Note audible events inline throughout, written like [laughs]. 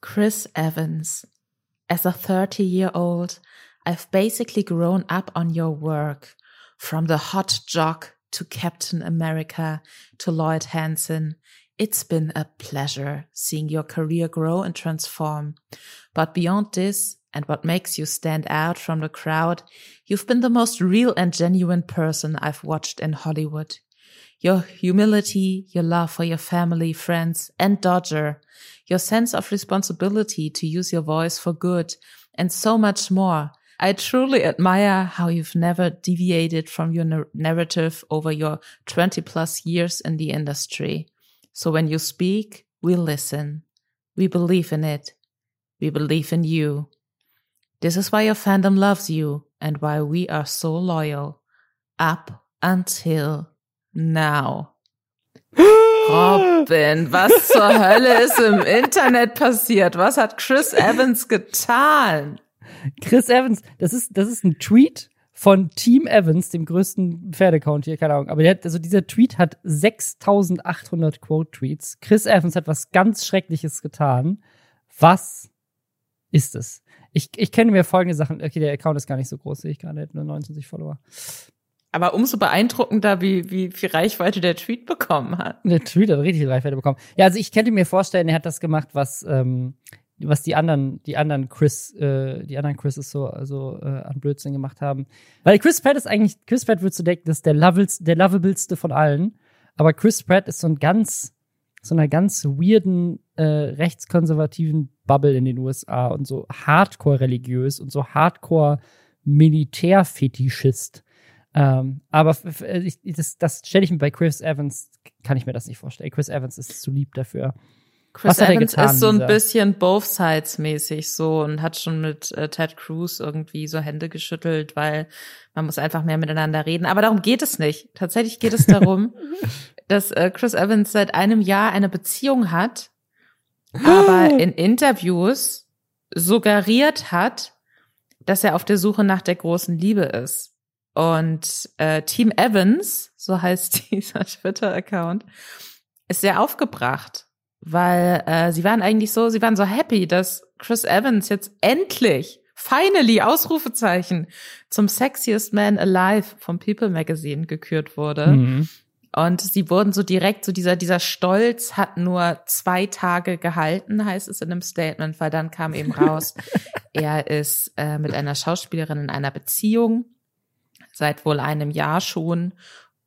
Chris Evans. As a 30 year old, I've basically grown up on your work. From the hot jock to Captain America to Lloyd Hansen. It's been a pleasure seeing your career grow and transform. But beyond this, and what makes you stand out from the crowd, you've been the most real and genuine person I've watched in Hollywood. Your humility, your love for your family, friends, and Dodger, your sense of responsibility to use your voice for good, and so much more. I truly admire how you've never deviated from your narrative over your 20 plus years in the industry. So when you speak, we listen. We believe in it. We believe in you. This is why your fandom loves you and why we are so loyal. Up until now. [gasps] Robin, was zur Hölle ist im Internet passiert? Was hat Chris Evans getan? Chris Evans, das ist, das ist ein Tweet von Team Evans, dem größten Pferdecount hier, keine Ahnung. Aber der also dieser Tweet hat 6800 Quote-Tweets. Chris Evans hat was ganz Schreckliches getan. Was ist es? Ich, ich kenne mir folgende Sachen. Okay, der Account ist gar nicht so groß, sehe ich gerade. Er hat nur 29 Follower. Aber umso beeindruckender, wie, wie viel Reichweite der Tweet bekommen hat. Der Tweet hat richtig viel Reichweite bekommen. Ja, also ich könnte mir vorstellen, er hat das gemacht, was, ähm, was die anderen, die anderen Chris, äh, die anderen Chrises so also, äh, an Blödsinn gemacht haben. Weil Chris Pratt ist eigentlich, Chris Pratt würdest du denken, das ist der, Lovables, der lovableste von allen. Aber Chris Pratt ist so ein ganz, so einer ganz weirden, äh, rechtskonservativen Bubble in den USA und so hardcore religiös und so hardcore Militärfetischist. Ähm, aber ich, das, das stelle ich mir bei Chris Evans, kann ich mir das nicht vorstellen. Chris Evans ist zu lieb dafür. Chris Evans getan, ist so ein bisschen both sides mäßig so und hat schon mit äh, Ted Cruz irgendwie so Hände geschüttelt, weil man muss einfach mehr miteinander reden. Aber darum geht es nicht. Tatsächlich geht es darum, [laughs] dass äh, Chris Evans seit einem Jahr eine Beziehung hat, aber in Interviews suggeriert hat, dass er auf der Suche nach der großen Liebe ist. Und äh, Team Evans, so heißt [laughs] dieser Twitter-Account, ist sehr aufgebracht, weil äh, sie waren eigentlich so, sie waren so happy, dass Chris Evans jetzt endlich, finally, Ausrufezeichen, zum Sexiest Man Alive vom People Magazine gekürt wurde. Mhm. Und sie wurden so direkt, so dieser, dieser Stolz hat nur zwei Tage gehalten, heißt es in einem Statement, weil dann kam eben raus, [laughs] er ist äh, mit einer Schauspielerin in einer Beziehung, seit wohl einem Jahr schon.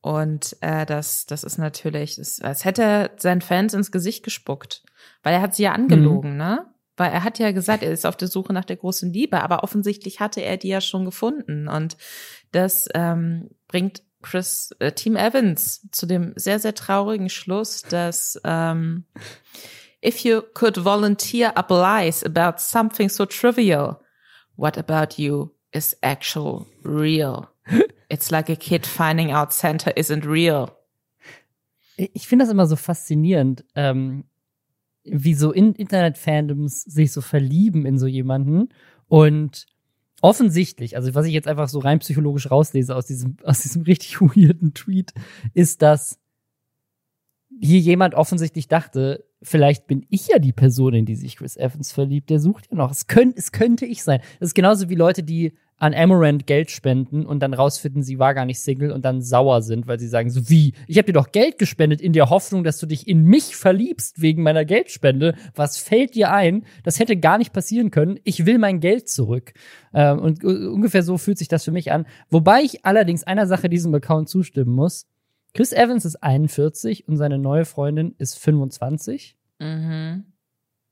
Und äh, das, das ist natürlich, das, als hätte er seinen Fans ins Gesicht gespuckt. Weil er hat sie ja angelogen, mhm. ne? Weil er hat ja gesagt, er ist auf der Suche nach der großen Liebe, aber offensichtlich hatte er die ja schon gefunden. Und das ähm, bringt Chris äh, Team Evans zu dem sehr, sehr traurigen Schluss, dass ähm, if you could volunteer up lies about something so trivial, what about you is actual real? It's like a kid finding out Santa isn't real. Ich finde das immer so faszinierend, ähm, wie so in Internet-Fandoms sich so verlieben in so jemanden und offensichtlich, also was ich jetzt einfach so rein psychologisch rauslese aus diesem, aus diesem richtig [laughs] weirden Tweet, ist, dass hier jemand offensichtlich dachte, vielleicht bin ich ja die Person, in die sich Chris Evans verliebt, der sucht ja noch. Es, könnt, es könnte ich sein. Das ist genauso wie Leute, die an Amaranth Geld spenden und dann rausfinden, sie war gar nicht Single und dann sauer sind, weil sie sagen so wie, ich habe dir doch Geld gespendet in der Hoffnung, dass du dich in mich verliebst wegen meiner Geldspende. Was fällt dir ein? Das hätte gar nicht passieren können. Ich will mein Geld zurück. Ähm, und ungefähr so fühlt sich das für mich an. Wobei ich allerdings einer Sache diesem Account zustimmen muss. Chris Evans ist 41 und seine neue Freundin ist 25. Mhm.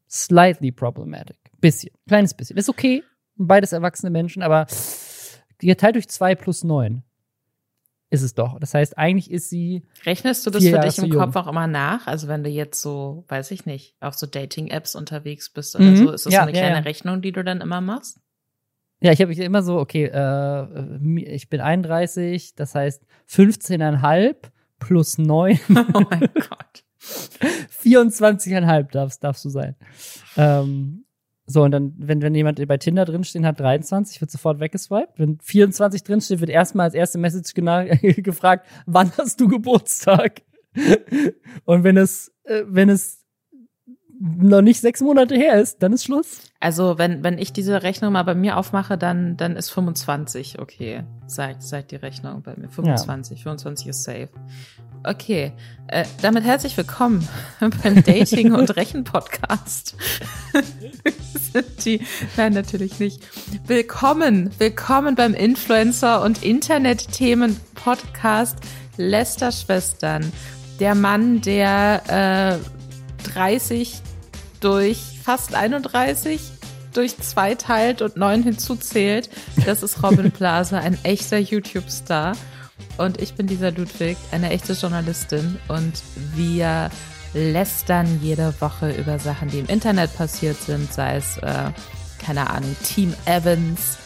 Slightly problematic. Bisschen. Kleines bisschen. Ist okay beides erwachsene Menschen, aber geteilt durch zwei plus neun ist es doch. Das heißt, eigentlich ist sie. Rechnest du das für dich im Kopf auch immer nach? Also wenn du jetzt so, weiß ich nicht, auf so Dating-Apps unterwegs bist oder mhm. so, ist das ja, so eine kleine ja. Rechnung, die du dann immer machst? Ja, ich habe immer so, okay, äh, ich bin 31, das heißt 15,5 plus 9. [laughs] Oh mein [laughs] Gott. 24,5 darfst, darfst du sein. Ähm, so, und dann, wenn, wenn jemand bei Tinder drinstehen hat, 23, wird sofort weggeswiped. Wenn 24 drinsteht, wird erstmal als erste Message [laughs] gefragt, wann hast du Geburtstag? [laughs] und wenn es, äh, wenn es noch nicht sechs Monate her ist, dann ist Schluss. Also wenn, wenn ich diese Rechnung mal bei mir aufmache, dann, dann ist 25 okay. Sagt, sagt die Rechnung bei mir. 25, ja. 25 ist safe. Okay, äh, damit herzlich willkommen [laughs] beim Dating- und Rechen-Podcast. [laughs] die, nein, natürlich nicht. Willkommen, willkommen beim Influencer- und Internet-Themen-Podcast Lester-Schwestern. Der Mann, der äh, 30 durch fast 31 durch zwei teilt und neun hinzuzählt. Das ist Robin [laughs] Blase, ein echter YouTube-Star. Und ich bin Lisa Ludwig, eine echte Journalistin. Und wir lästern jede Woche über Sachen, die im Internet passiert sind, sei es, äh, keine Ahnung, Team Evans,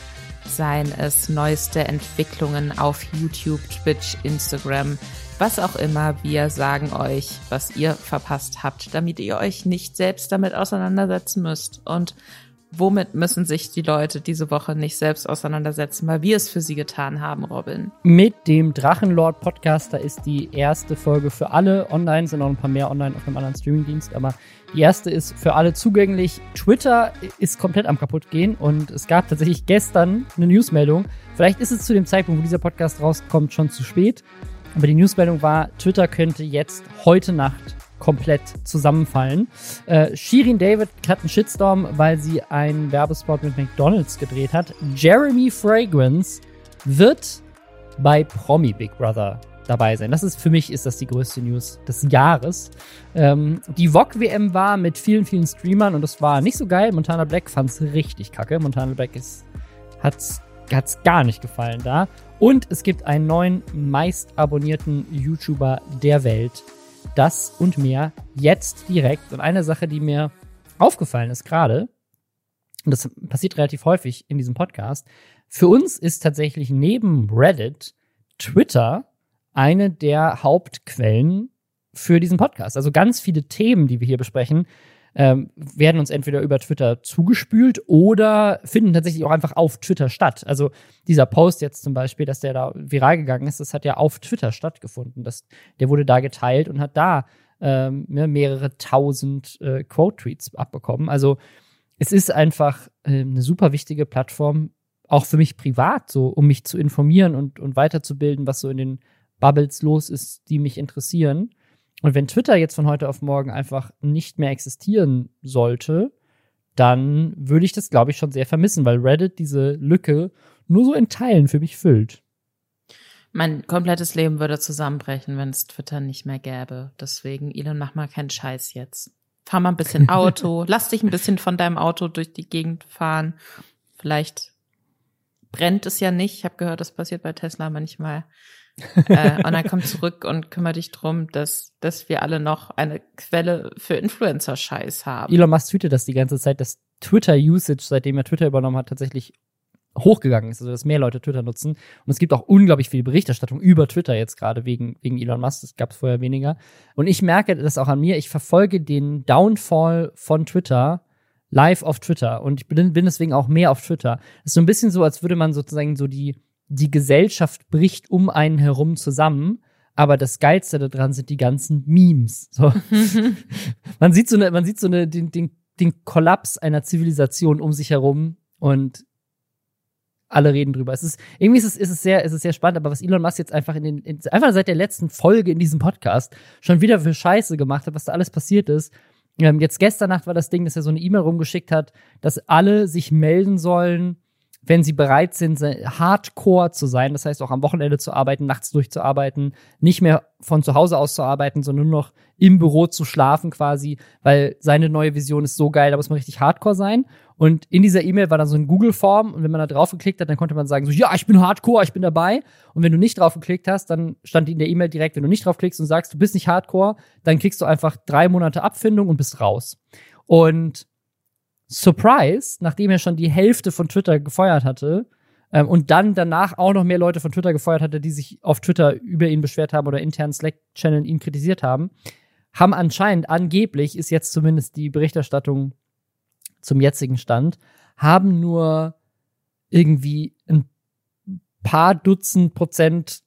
seien es neueste Entwicklungen auf YouTube, Twitch, Instagram, was auch immer. Wir sagen euch, was ihr verpasst habt, damit ihr euch nicht selbst damit auseinandersetzen müsst. Und womit müssen sich die Leute diese Woche nicht selbst auseinandersetzen, weil wir es für sie getan haben, Robin? Mit dem Drachenlord Podcast, da ist die erste Folge für alle online, sind noch ein paar mehr online auf einem anderen Streamingdienst, aber die erste ist für alle zugänglich. Twitter ist komplett am kaputt gehen und es gab tatsächlich gestern eine Newsmeldung. Vielleicht ist es zu dem Zeitpunkt, wo dieser Podcast rauskommt, schon zu spät. Aber die Newsmeldung war, Twitter könnte jetzt heute Nacht komplett zusammenfallen. Äh, Shirin David hat einen Shitstorm, weil sie einen Werbespot mit McDonalds gedreht hat. Jeremy Fragrance wird bei Promi Big Brother dabei sein. Das ist für mich ist das die größte News des Jahres. Ähm, die VOG WM war mit vielen vielen Streamern und das war nicht so geil. Montana Black fand es richtig kacke. Montana Black ist hat's hat's gar nicht gefallen da. Und es gibt einen neuen meist abonnierten YouTuber der Welt. Das und mehr jetzt direkt. Und eine Sache, die mir aufgefallen ist gerade, und das passiert relativ häufig in diesem Podcast, für uns ist tatsächlich neben Reddit Twitter eine der Hauptquellen für diesen Podcast. Also ganz viele Themen, die wir hier besprechen, ähm, werden uns entweder über Twitter zugespült oder finden tatsächlich auch einfach auf Twitter statt. Also dieser Post jetzt zum Beispiel, dass der da viral gegangen ist, das hat ja auf Twitter stattgefunden. Das, der wurde da geteilt und hat da ähm, ne, mehrere tausend äh, Quote-Tweets abbekommen. Also es ist einfach äh, eine super wichtige Plattform, auch für mich privat, so um mich zu informieren und, und weiterzubilden, was so in den Bubbles los ist, die mich interessieren. Und wenn Twitter jetzt von heute auf morgen einfach nicht mehr existieren sollte, dann würde ich das, glaube ich, schon sehr vermissen, weil Reddit diese Lücke nur so in Teilen für mich füllt. Mein komplettes Leben würde zusammenbrechen, wenn es Twitter nicht mehr gäbe. Deswegen, Elon, mach mal keinen Scheiß jetzt. Fahr mal ein bisschen [laughs] Auto, lass dich ein bisschen von deinem Auto durch die Gegend fahren. Vielleicht brennt es ja nicht. Ich habe gehört, das passiert bei Tesla manchmal äh, und dann komm zurück und kümmere dich drum, dass, dass wir alle noch eine Quelle für Influencer-Scheiß haben. Elon Musk tweetet das die ganze Zeit, dass Twitter-Usage, seitdem er Twitter übernommen hat, tatsächlich hochgegangen ist, also dass mehr Leute Twitter nutzen. Und es gibt auch unglaublich viel Berichterstattung über Twitter jetzt gerade wegen, wegen Elon Musk. Das gab es vorher weniger. Und ich merke das auch an mir. Ich verfolge den Downfall von Twitter live auf Twitter. Und ich bin, bin deswegen auch mehr auf Twitter. Das ist so ein bisschen so, als würde man sozusagen so die, die Gesellschaft bricht um einen herum zusammen. Aber das Geilste daran sind die ganzen Memes. So. [laughs] man sieht so eine, man sieht so eine, den, den, den Kollaps einer Zivilisation um sich herum und alle reden drüber. Es ist, irgendwie ist es, ist es sehr, ist es sehr spannend, aber was Elon Musk jetzt einfach in den, in, einfach seit der letzten Folge in diesem Podcast schon wieder für Scheiße gemacht hat, was da alles passiert ist. Ähm, jetzt gestern Nacht war das Ding, dass er so eine E-Mail rumgeschickt hat, dass alle sich melden sollen, wenn sie bereit sind, hardcore zu sein, das heißt auch am Wochenende zu arbeiten, nachts durchzuarbeiten, nicht mehr von zu Hause aus zu arbeiten, sondern nur noch im Büro zu schlafen quasi, weil seine neue Vision ist so geil, da muss man richtig hardcore sein. Und in dieser E-Mail war dann so ein Google-Form und wenn man da drauf geklickt hat, dann konnte man sagen so, ja, ich bin hardcore, ich bin dabei. Und wenn du nicht drauf geklickt hast, dann stand in der E-Mail direkt, wenn du nicht drauf klickst und sagst, du bist nicht hardcore, dann kriegst du einfach drei Monate Abfindung und bist raus. Und Surprise, nachdem er schon die Hälfte von Twitter gefeuert hatte ähm, und dann danach auch noch mehr Leute von Twitter gefeuert hatte, die sich auf Twitter über ihn beschwert haben oder internen Slack-Channeln ihn kritisiert haben, haben anscheinend, angeblich ist jetzt zumindest die Berichterstattung zum jetzigen Stand, haben nur irgendwie ein paar Dutzend Prozent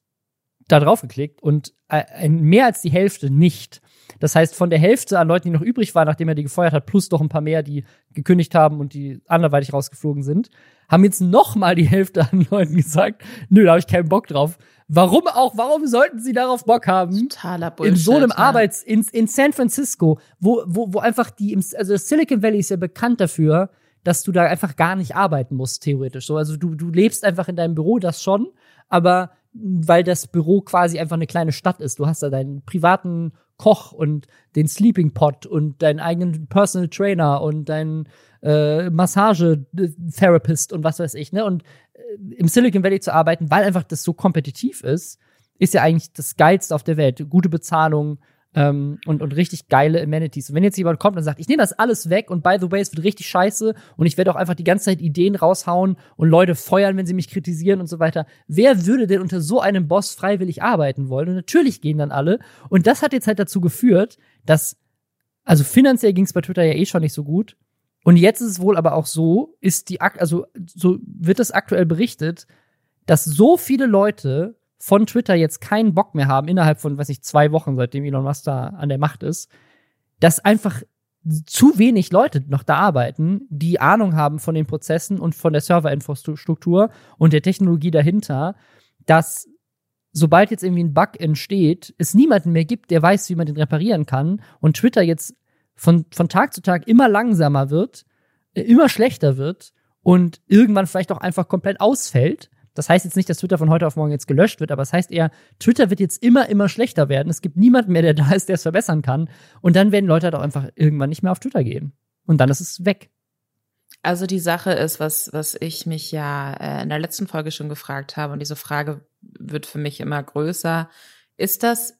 da drauf geklickt und äh, mehr als die Hälfte nicht. Das heißt, von der Hälfte an Leuten, die noch übrig waren, nachdem er die gefeuert hat, plus doch ein paar mehr, die gekündigt haben und die anderweitig rausgeflogen sind, haben jetzt noch mal die Hälfte an Leuten gesagt, nö, da habe ich keinen Bock drauf. Warum auch? Warum sollten sie darauf Bock haben? Totaler Bullshit. In so einem ja. Arbeits in, in San Francisco, wo wo wo einfach die also Silicon Valley ist ja bekannt dafür, dass du da einfach gar nicht arbeiten musst theoretisch. So also du du lebst einfach in deinem Büro, das schon, aber weil das Büro quasi einfach eine kleine Stadt ist. Du hast da deinen privaten Koch und den Sleeping Pot und deinen eigenen Personal Trainer und deinen äh, Massage-Therapist und was weiß ich, ne? Und äh, im Silicon Valley zu arbeiten, weil einfach das so kompetitiv ist, ist ja eigentlich das Geilste auf der Welt. Gute Bezahlung, ähm, und, und richtig geile Amenities. Und wenn jetzt jemand kommt und sagt, ich nehme das alles weg und by the way, es wird richtig scheiße und ich werde auch einfach die ganze Zeit Ideen raushauen und Leute feuern, wenn sie mich kritisieren und so weiter. Wer würde denn unter so einem Boss freiwillig arbeiten wollen? Und natürlich gehen dann alle. Und das hat jetzt halt dazu geführt, dass, also finanziell ging es bei Twitter ja eh schon nicht so gut. Und jetzt ist es wohl aber auch so, ist die, also so wird es aktuell berichtet, dass so viele Leute von Twitter jetzt keinen Bock mehr haben, innerhalb von, weiß ich, zwei Wochen, seitdem Elon Musk da an der Macht ist, dass einfach zu wenig Leute noch da arbeiten, die Ahnung haben von den Prozessen und von der Serverinfrastruktur und der Technologie dahinter, dass sobald jetzt irgendwie ein Bug entsteht, es niemanden mehr gibt, der weiß, wie man den reparieren kann und Twitter jetzt von, von Tag zu Tag immer langsamer wird, äh, immer schlechter wird und irgendwann vielleicht auch einfach komplett ausfällt, das heißt jetzt nicht, dass Twitter von heute auf morgen jetzt gelöscht wird, aber es das heißt eher, Twitter wird jetzt immer, immer schlechter werden. Es gibt niemanden mehr, der [laughs] da ist, der es verbessern kann. Und dann werden Leute halt auch einfach irgendwann nicht mehr auf Twitter gehen. Und dann ist es weg. Also die Sache ist, was, was ich mich ja äh, in der letzten Folge schon gefragt habe, und diese Frage wird für mich immer größer. Ist das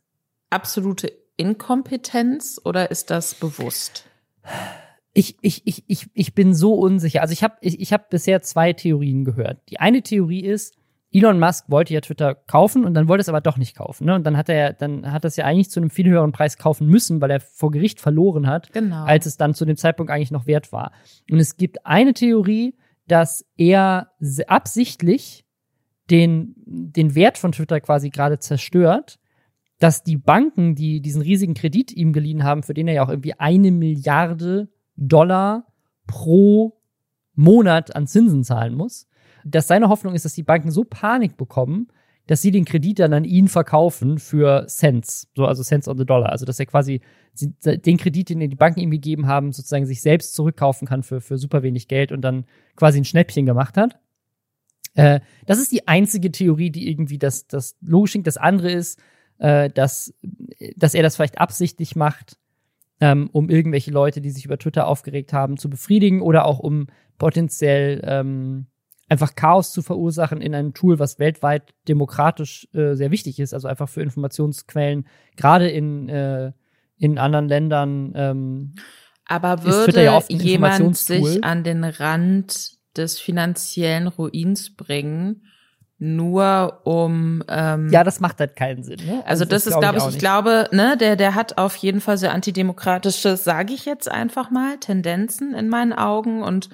absolute Inkompetenz oder ist das bewusst? [sighs] ich, ich, ich, ich, ich bin so unsicher. Also ich habe ich, ich hab bisher zwei Theorien gehört. Die eine Theorie ist, Elon Musk wollte ja Twitter kaufen und dann wollte es aber doch nicht kaufen. Ne? Und dann hat er, dann hat es ja eigentlich zu einem viel höheren Preis kaufen müssen, weil er vor Gericht verloren hat, genau. als es dann zu dem Zeitpunkt eigentlich noch wert war. Und es gibt eine Theorie, dass er absichtlich den, den Wert von Twitter quasi gerade zerstört, dass die Banken, die diesen riesigen Kredit ihm geliehen haben, für den er ja auch irgendwie eine Milliarde Dollar pro Monat an Zinsen zahlen muss, dass seine Hoffnung ist, dass die Banken so Panik bekommen, dass sie den Kredit dann an ihn verkaufen für Cents, so also Cents on the Dollar, also dass er quasi den Kredit, den die Banken ihm gegeben haben, sozusagen sich selbst zurückkaufen kann für, für super wenig Geld und dann quasi ein Schnäppchen gemacht hat. Äh, das ist die einzige Theorie, die irgendwie das, das logisch klingt. Das andere ist, äh, dass, dass er das vielleicht absichtlich macht, ähm, um irgendwelche Leute, die sich über Twitter aufgeregt haben, zu befriedigen oder auch um potenziell ähm, einfach Chaos zu verursachen in einem Tool, was weltweit demokratisch äh, sehr wichtig ist, also einfach für Informationsquellen, gerade in, äh, in anderen Ländern. Ähm, Aber würde ja jemand sich an den Rand des finanziellen Ruins bringen, nur um ähm, ja das macht halt keinen Sinn ne? also, also das, das, ist glaube ich, ich, ich glaube ne der der hat auf jeden Fall sehr antidemokratische sage ich jetzt einfach mal Tendenzen in meinen Augen und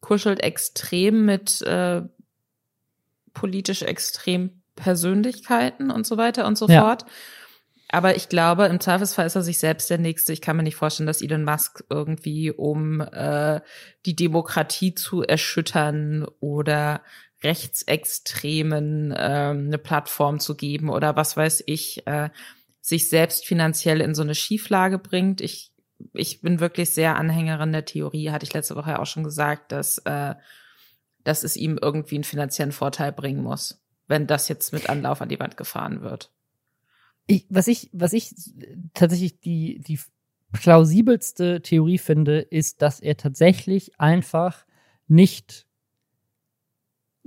kuschelt extrem mit äh, politisch extrem Persönlichkeiten und so weiter und so ja. fort aber ich glaube, im Zweifelsfall ist er sich selbst der Nächste. Ich kann mir nicht vorstellen, dass Elon Musk irgendwie, um äh, die Demokratie zu erschüttern oder Rechtsextremen äh, eine Plattform zu geben oder was weiß ich, äh, sich selbst finanziell in so eine Schieflage bringt. Ich, ich bin wirklich sehr Anhängerin der Theorie, hatte ich letzte Woche auch schon gesagt, dass, äh, dass es ihm irgendwie einen finanziellen Vorteil bringen muss, wenn das jetzt mit Anlauf an die Wand gefahren wird. Ich, was ich, was ich tatsächlich die, die plausibelste Theorie finde, ist, dass er tatsächlich einfach nicht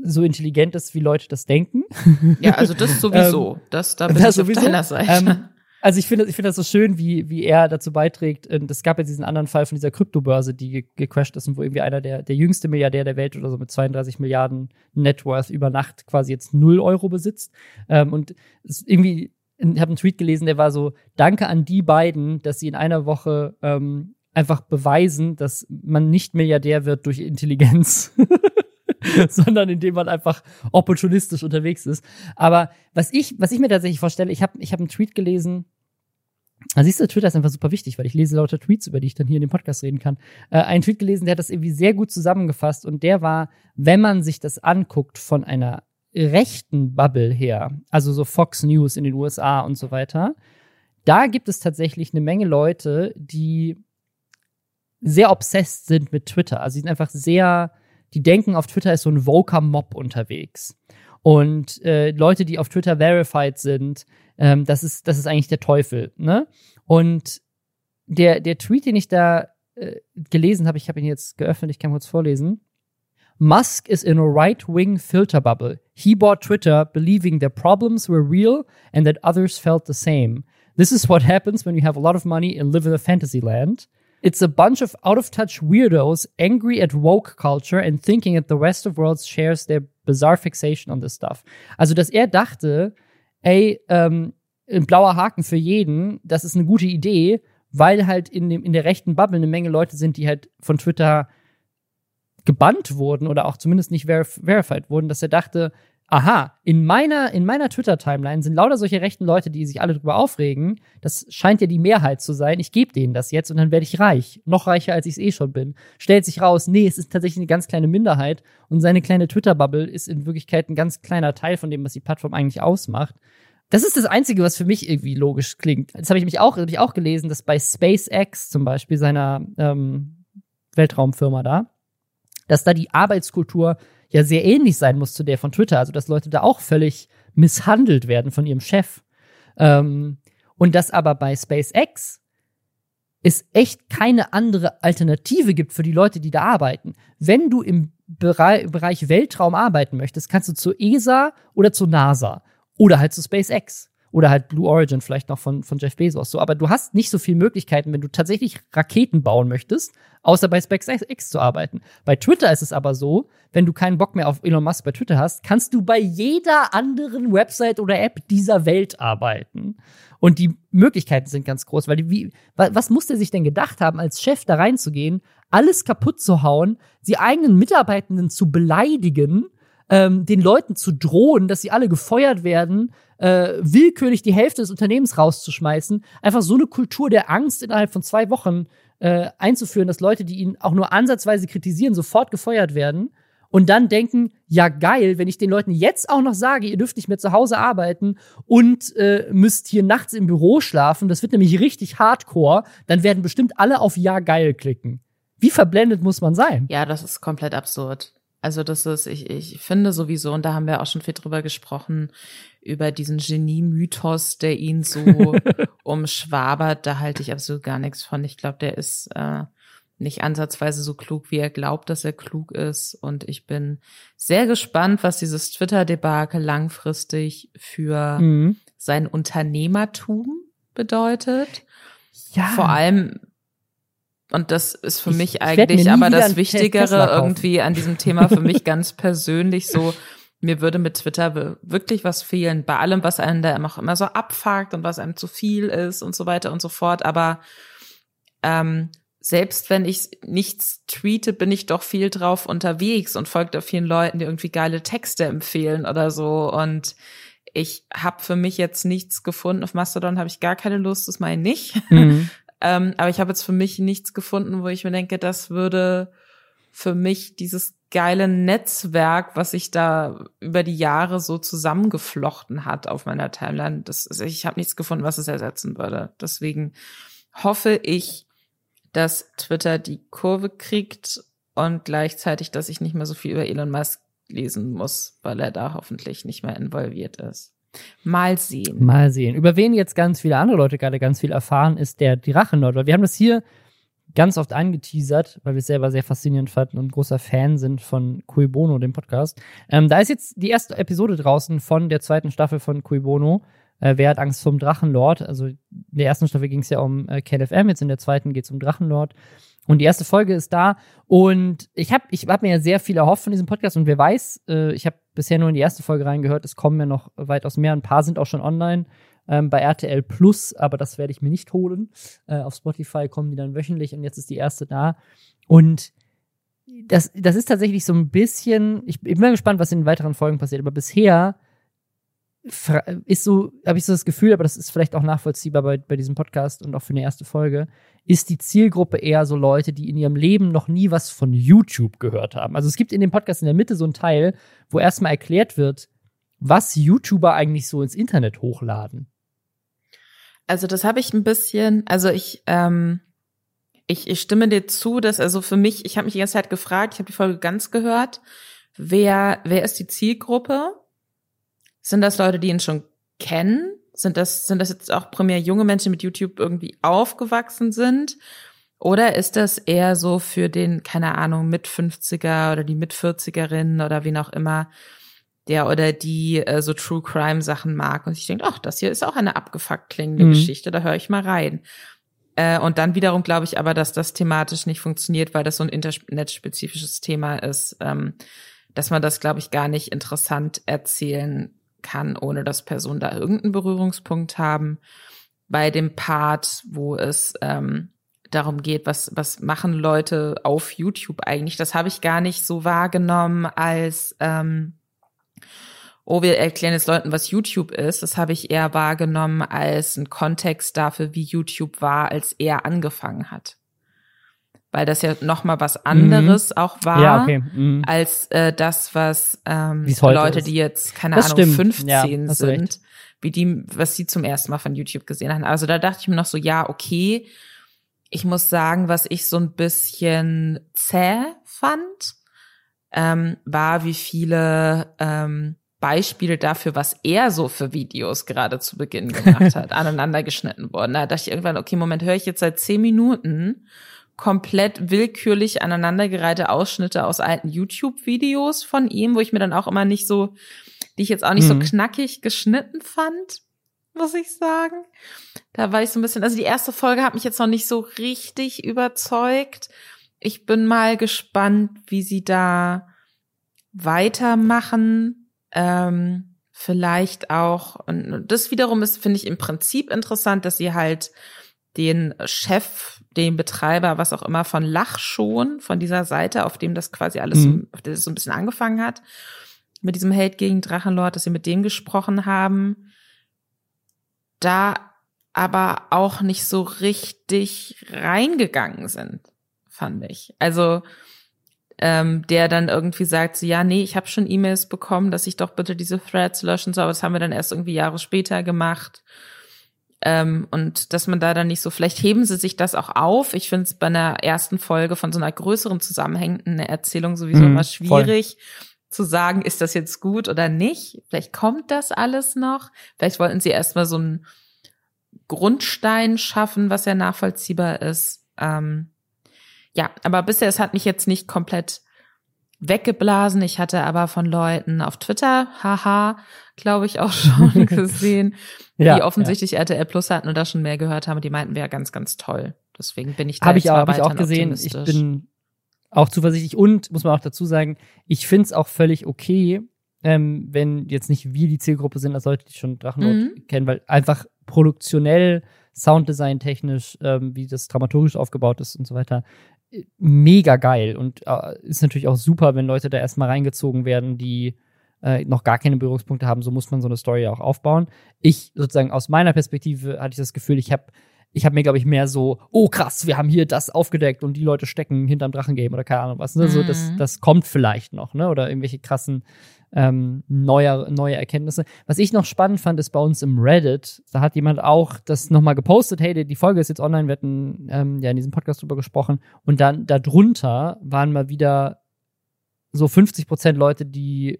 so intelligent ist, wie Leute das denken. [laughs] Ja, also das sowieso. ähm, das, da bin das ich sowieso. auf deiner Seite. Ähm, also ich finde ich finde das so schön, wie, wie er dazu beiträgt. Es gab ja diesen anderen Fall von dieser Kryptobörse, die ge gecrashed ist und wo irgendwie einer der, der jüngste Milliardär der Welt oder so mit 32 Milliarden Networth über Nacht quasi jetzt null Euro besitzt. Ähm, und es irgendwie, ich habe einen Tweet gelesen, der war so, danke an die beiden, dass sie in einer Woche ähm, einfach beweisen, dass man nicht Milliardär wird durch Intelligenz. [laughs] [laughs] sondern indem man einfach opportunistisch unterwegs ist. Aber was ich, was ich mir tatsächlich vorstelle, ich habe ich hab einen Tweet gelesen, Da siehst du, Twitter ist einfach super wichtig, weil ich lese lauter Tweets, über die ich dann hier in dem Podcast reden kann. Äh, einen Tweet gelesen, der hat das irgendwie sehr gut zusammengefasst und der war, wenn man sich das anguckt von einer rechten Bubble her, also so Fox News in den USA und so weiter, da gibt es tatsächlich eine Menge Leute, die sehr obsessed sind mit Twitter. Also die sind einfach sehr, die denken, auf Twitter ist so ein Voker-Mob unterwegs. Und äh, Leute, die auf Twitter verified sind, ähm, das, ist, das ist eigentlich der Teufel. Ne? Und der, der Tweet, den ich da äh, gelesen habe, ich habe ihn jetzt geöffnet, ich kann kurz vorlesen. Musk is in a right-wing filter bubble. He bought Twitter believing their problems were real and that others felt the same. This is what happens when you have a lot of money and live in a fantasy land. It's a bunch of out of touch weirdos angry at woke culture and thinking that the rest of the world shares their bizarre fixation on this stuff. Also, dass er dachte, ey, ähm, ein blauer Haken für jeden, das ist eine gute Idee, weil halt in, dem, in der rechten Bubble eine Menge Leute sind, die halt von Twitter gebannt wurden oder auch zumindest nicht verif verified wurden, dass er dachte, aha, in meiner, in meiner Twitter-Timeline sind lauter solche rechten Leute, die sich alle darüber aufregen. Das scheint ja die Mehrheit zu sein. Ich gebe denen das jetzt und dann werde ich reich. Noch reicher, als ich es eh schon bin. Stellt sich raus, nee, es ist tatsächlich eine ganz kleine Minderheit und seine kleine Twitter-Bubble ist in Wirklichkeit ein ganz kleiner Teil von dem, was die Plattform eigentlich ausmacht. Das ist das Einzige, was für mich irgendwie logisch klingt. Das habe ich mich auch, hab ich auch gelesen, dass bei SpaceX zum Beispiel, seiner ähm, Weltraumfirma da, dass da die Arbeitskultur ja sehr ähnlich sein muss zu der von Twitter. Also, dass Leute da auch völlig misshandelt werden von ihrem Chef. Ähm, und dass aber bei SpaceX es echt keine andere Alternative gibt für die Leute, die da arbeiten. Wenn du im Bereich, Weltraum arbeiten möchtest, kannst du zur ESA oder zur NASA oder halt zu SpaceX. Oder halt Blue Origin vielleicht noch von, von Jeff Bezos. So, aber du hast nicht so viele Möglichkeiten, wenn du tatsächlich Raketen bauen möchtest, außer bei SpaceX zu arbeiten. Bei Twitter ist es aber so, wenn du keinen Bock mehr auf Elon Musk bei Twitter hast, kannst du bei jeder anderen Website oder App dieser Welt arbeiten. Und die Möglichkeiten sind ganz groß, weil die, wie, was muss der sich denn gedacht haben, als Chef da reinzugehen, alles kaputt zu hauen, die eigenen Mitarbeitenden zu beleidigen, ähm, den Leuten zu drohen, dass sie alle gefeuert werden, äh, willkürlich die Hälfte des Unternehmens rauszuschmeißen, einfach so eine Kultur der Angst innerhalb von zwei Wochen äh, einzuführen, dass Leute, die ihn auch nur ansatzweise kritisieren, sofort gefeuert werden und dann denken, ja geil, wenn ich den Leuten jetzt auch noch sage, ihr dürft nicht mehr zu Hause arbeiten und äh, müsst hier nachts im Büro schlafen, das wird nämlich richtig hardcore, dann werden bestimmt alle auf ja geil klicken. Wie verblendet muss man sein? Ja, das ist komplett absurd. Also das ist, ich, ich finde sowieso, und da haben wir auch schon viel drüber gesprochen, über diesen Genie-Mythos, der ihn so [laughs] umschwabert, da halte ich absolut gar nichts von. Ich glaube, der ist äh, nicht ansatzweise so klug, wie er glaubt, dass er klug ist. Und ich bin sehr gespannt, was dieses Twitter-Debakel langfristig für mhm. sein Unternehmertum bedeutet. Ja. Vor allem, und das ist für ich, mich eigentlich aber das Wichtigere irgendwie an diesem Thema für mich ganz persönlich so, mir würde mit Twitter wirklich was fehlen, bei allem, was einen da auch immer so abfuckt und was einem zu viel ist und so weiter und so fort. Aber ähm, selbst wenn ich nichts tweete, bin ich doch viel drauf unterwegs und folge da vielen Leuten, die irgendwie geile Texte empfehlen oder so. Und ich habe für mich jetzt nichts gefunden. Auf Mastodon habe ich gar keine Lust, das meine ich nicht. Mhm. [laughs] Ähm, aber ich habe jetzt für mich nichts gefunden, wo ich mir denke, das würde für mich dieses geile Netzwerk, was sich da über die Jahre so zusammengeflochten hat auf meiner Timeline. Das, also ich habe nichts gefunden, was es ersetzen würde. Deswegen hoffe ich, dass Twitter die Kurve kriegt und gleichzeitig, dass ich nicht mehr so viel über Elon Musk lesen muss, weil er da hoffentlich nicht mehr involviert ist. Mal sehen. Mal sehen. Über wen jetzt ganz viele andere Leute gerade ganz viel erfahren, ist der die Drachennord. Wir haben das hier ganz oft angeteasert, weil wir es selber sehr faszinierend fanden und großer Fan sind von Cui Bono, dem Podcast. Ähm, da ist jetzt die erste Episode draußen von der zweiten Staffel von Cui Bono. Äh, Wer hat Angst vom Drachenlord? Also in der ersten Staffel ging es ja um äh, KLFM, jetzt in der zweiten geht es um Drachenlord. Und die erste Folge ist da. Und ich habe ich hab mir ja sehr viel erhofft von diesem Podcast. Und wer weiß, äh, ich habe bisher nur in die erste Folge reingehört. Es kommen ja noch weitaus mehr. Ein paar sind auch schon online ähm, bei RTL Plus, aber das werde ich mir nicht holen. Äh, auf Spotify kommen die dann wöchentlich und jetzt ist die erste da. Und das, das ist tatsächlich so ein bisschen, ich, ich bin mal gespannt, was in den weiteren Folgen passiert, aber bisher ist so, habe ich so das Gefühl, aber das ist vielleicht auch nachvollziehbar bei, bei diesem Podcast und auch für eine erste Folge, ist die Zielgruppe eher so Leute, die in ihrem Leben noch nie was von YouTube gehört haben. Also es gibt in dem Podcast in der Mitte so einen Teil, wo erstmal erklärt wird, was YouTuber eigentlich so ins Internet hochladen. Also das habe ich ein bisschen, also ich, ähm, ich, ich stimme dir zu, dass also für mich, ich habe mich die ganze Zeit gefragt, ich habe die Folge ganz gehört, wer, wer ist die Zielgruppe? Sind das Leute, die ihn schon kennen? Sind das, sind das jetzt auch primär junge Menschen, die mit YouTube irgendwie aufgewachsen sind? Oder ist das eher so für den, keine Ahnung, mit 50er oder die mit 40erin oder wen auch immer, der oder die äh, so True Crime Sachen mag und ich denke, ach, das hier ist auch eine abgefuckt klingende mhm. Geschichte, da höre ich mal rein. Äh, und dann wiederum glaube ich aber, dass das thematisch nicht funktioniert, weil das so ein internetspezifisches Thema ist, ähm, dass man das, glaube ich, gar nicht interessant erzählen kann, ohne dass Personen da irgendeinen Berührungspunkt haben. Bei dem Part, wo es ähm, darum geht, was, was machen Leute auf YouTube eigentlich, das habe ich gar nicht so wahrgenommen als, ähm, oh, wir erklären jetzt Leuten, was YouTube ist. Das habe ich eher wahrgenommen als ein Kontext dafür, wie YouTube war, als er angefangen hat weil das ja noch mal was anderes mhm. auch war ja, okay. mhm. als äh, das, was ähm, Leute, ist. die jetzt keine das Ahnung stimmt. 15 ja, sind, wie die, was sie zum ersten Mal von YouTube gesehen haben. Also da dachte ich mir noch so, ja, okay. Ich muss sagen, was ich so ein bisschen zäh fand, ähm, war, wie viele ähm, Beispiele dafür, was er so für Videos gerade zu Beginn gemacht [laughs] hat, aneinander geschnitten wurden. Da dachte ich irgendwann, okay, Moment, höre ich jetzt seit zehn Minuten komplett willkürlich aneinandergereihte Ausschnitte aus alten YouTube-Videos von ihm, wo ich mir dann auch immer nicht so, die ich jetzt auch nicht mhm. so knackig geschnitten fand, muss ich sagen. Da war ich so ein bisschen, also die erste Folge hat mich jetzt noch nicht so richtig überzeugt. Ich bin mal gespannt, wie sie da weitermachen. Ähm, vielleicht auch, und das wiederum ist, finde ich, im Prinzip interessant, dass sie halt den Chef, den Betreiber, was auch immer, von Lach schon, von dieser Seite, auf dem das quasi alles mhm. auf das so ein bisschen angefangen hat, mit diesem Hate gegen Drachenlord, dass sie mit dem gesprochen haben, da aber auch nicht so richtig reingegangen sind, fand ich. Also ähm, der dann irgendwie sagt, so, ja, nee, ich habe schon E-Mails bekommen, dass ich doch bitte diese Threads löschen soll, aber das haben wir dann erst irgendwie Jahre später gemacht. Ähm, und dass man da dann nicht so, vielleicht heben sie sich das auch auf. Ich finde es bei einer ersten Folge von so einer größeren zusammenhängenden Erzählung sowieso mhm, immer schwierig voll. zu sagen, ist das jetzt gut oder nicht. Vielleicht kommt das alles noch. Vielleicht wollten sie erstmal so einen Grundstein schaffen, was ja nachvollziehbar ist. Ähm, ja, aber bisher, es hat mich jetzt nicht komplett weggeblasen. Ich hatte aber von Leuten auf Twitter, haha, glaube ich, auch [laughs] schon [laughs] gesehen, ja, die offensichtlich ja. RTL Plus hatten und da schon mehr gehört haben. Die meinten, wäre ganz, ganz toll. Deswegen bin ich da hab ich auch, hab ich auch gesehen. Ich bin auch zuversichtlich und muss man auch dazu sagen, ich finde es auch völlig okay, ähm, wenn jetzt nicht wir die Zielgruppe sind, als Leute, die schon Drachenlord mhm. kennen, weil einfach produktionell, Sounddesign technisch, ähm, wie das dramaturgisch aufgebaut ist und so weiter, mega geil und äh, ist natürlich auch super, wenn Leute da erstmal reingezogen werden, die äh, noch gar keine Berührungspunkte haben. So muss man so eine Story auch aufbauen. Ich sozusagen aus meiner Perspektive hatte ich das Gefühl, ich habe ich habe mir, glaube ich, mehr so, oh krass, wir haben hier das aufgedeckt und die Leute stecken hinterm Drachengame oder keine Ahnung was. Ne? Mhm. So, das, mhm. das kommt vielleicht noch, ne? Oder irgendwelche krassen ähm, neue, neue Erkenntnisse. Was ich noch spannend fand, ist bei uns im Reddit, da hat jemand auch das nochmal gepostet, hey, die Folge ist jetzt online, wir hatten ähm, ja in diesem Podcast drüber gesprochen. Und dann darunter waren mal wieder so 50 Prozent Leute, die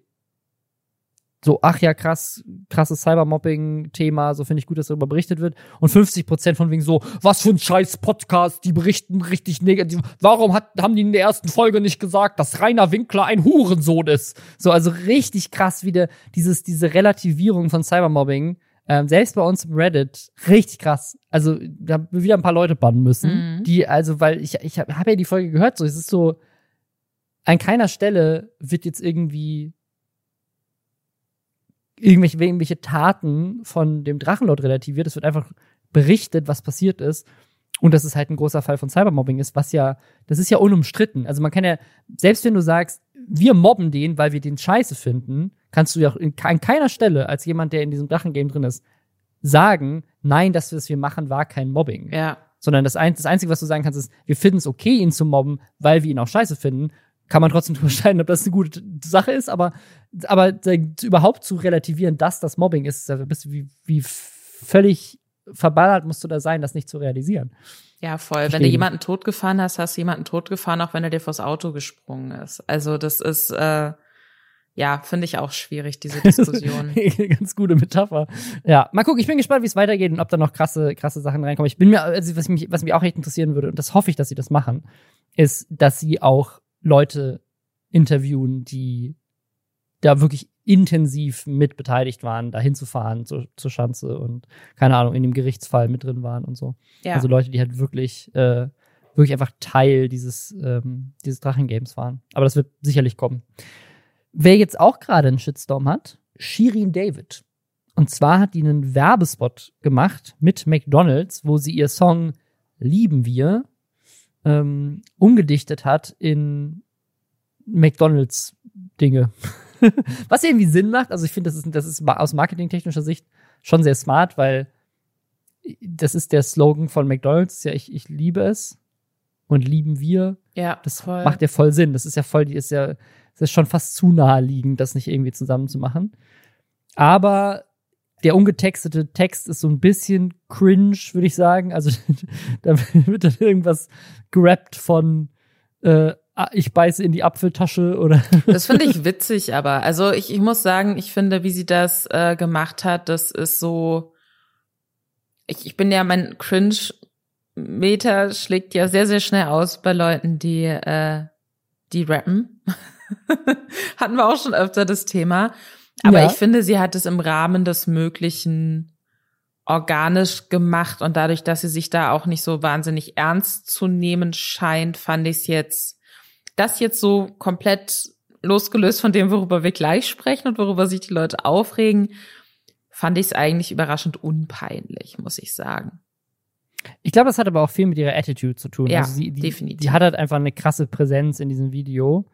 so, ach ja, krass, krasses Cybermobbing-Thema, so finde ich gut, dass darüber berichtet wird. Und 50 Prozent von wegen so, was für ein scheiß Podcast, die berichten richtig negativ. Warum hat, haben die in der ersten Folge nicht gesagt, dass Rainer Winkler ein Hurensohn ist? So, also richtig krass wieder dieses, diese Relativierung von Cybermobbing. Ähm, selbst bei uns im Reddit, richtig krass. Also, da haben wir wieder ein paar Leute bannen müssen, mhm. die, also, weil ich, ich habe hab ja die Folge gehört, so, es ist so, an keiner Stelle wird jetzt irgendwie irgendwelche, irgendwelche Taten von dem Drachenlord relativiert. Es wird einfach berichtet, was passiert ist. Und dass es halt ein großer Fall von Cybermobbing ist, was ja, das ist ja unumstritten. Also man kann ja, selbst wenn du sagst, wir mobben den, weil wir den scheiße finden, kannst du ja an keiner Stelle als jemand, der in diesem Drachengame drin ist, sagen, nein, das, was wir machen, war kein Mobbing. Ja. Sondern das, ein, das Einzige, was du sagen kannst, ist, wir finden es okay, ihn zu mobben, weil wir ihn auch scheiße finden. Kann man trotzdem [laughs] unterscheiden, ob das eine gute Sache ist, aber, aber überhaupt zu relativieren, dass das Mobbing ist, bist du wie, wie völlig verballert musst du da sein, das nicht zu realisieren. Ja, voll. Verstehen. Wenn du jemanden totgefahren hast, hast du jemanden totgefahren, auch wenn er dir vors Auto gesprungen ist. Also das ist, äh, ja, finde ich auch schwierig, diese [laughs] Diskussion. [laughs] Ganz gute Metapher. Ja, mal gucken, ich bin gespannt, wie es weitergeht und ob da noch krasse, krasse Sachen reinkommen. Ich bin mir, also was mich, was mich auch echt interessieren würde, und das hoffe ich, dass sie das machen, ist, dass sie auch Leute interviewen, die da wirklich intensiv mit beteiligt waren, da hinzufahren zur, zur Schanze und keine Ahnung, in dem Gerichtsfall mit drin waren und so. Ja. Also Leute, die halt wirklich, äh, wirklich einfach Teil dieses, ähm, dieses Drachengames waren. Aber das wird sicherlich kommen. Wer jetzt auch gerade einen Shitstorm hat, Shirin David. Und zwar hat die einen Werbespot gemacht mit McDonalds, wo sie ihr Song Lieben wir ähm, umgedichtet hat in McDonalds Dinge. [laughs] Was irgendwie Sinn macht. Also ich finde, das ist, das ist aus marketingtechnischer Sicht schon sehr smart, weil das ist der Slogan von McDonalds. Ja, ich, ich liebe es und lieben wir. Ja, das voll. macht ja voll Sinn. Das ist ja voll, die ist ja, das ist schon fast zu naheliegend, das nicht irgendwie zusammen zu machen. Aber der ungetextete Text ist so ein bisschen cringe, würde ich sagen. Also [laughs] da wird dann irgendwas gerappt von äh, Ah, ich beiße in die Apfeltasche oder. [laughs] Das finde ich witzig, aber also ich, ich muss sagen, ich finde, wie sie das äh, gemacht hat, das ist so. Ich, ich bin ja mein Cringe-Meter schlägt ja sehr, sehr schnell aus bei Leuten, die, äh, die rappen. [laughs] Hatten wir auch schon öfter das Thema. Aber ja. ich finde, sie hat es im Rahmen des Möglichen organisch gemacht und dadurch, dass sie sich da auch nicht so wahnsinnig ernst zu nehmen scheint, fand ich es jetzt das jetzt so komplett losgelöst von dem, worüber wir gleich sprechen und worüber sich die Leute aufregen, fand ich es eigentlich überraschend unpeinlich, muss ich sagen. Ich glaube, das hat aber auch viel mit ihrer Attitude zu tun. Ja, also sie, die, definitiv. Die hat halt einfach eine krasse Präsenz in diesem Video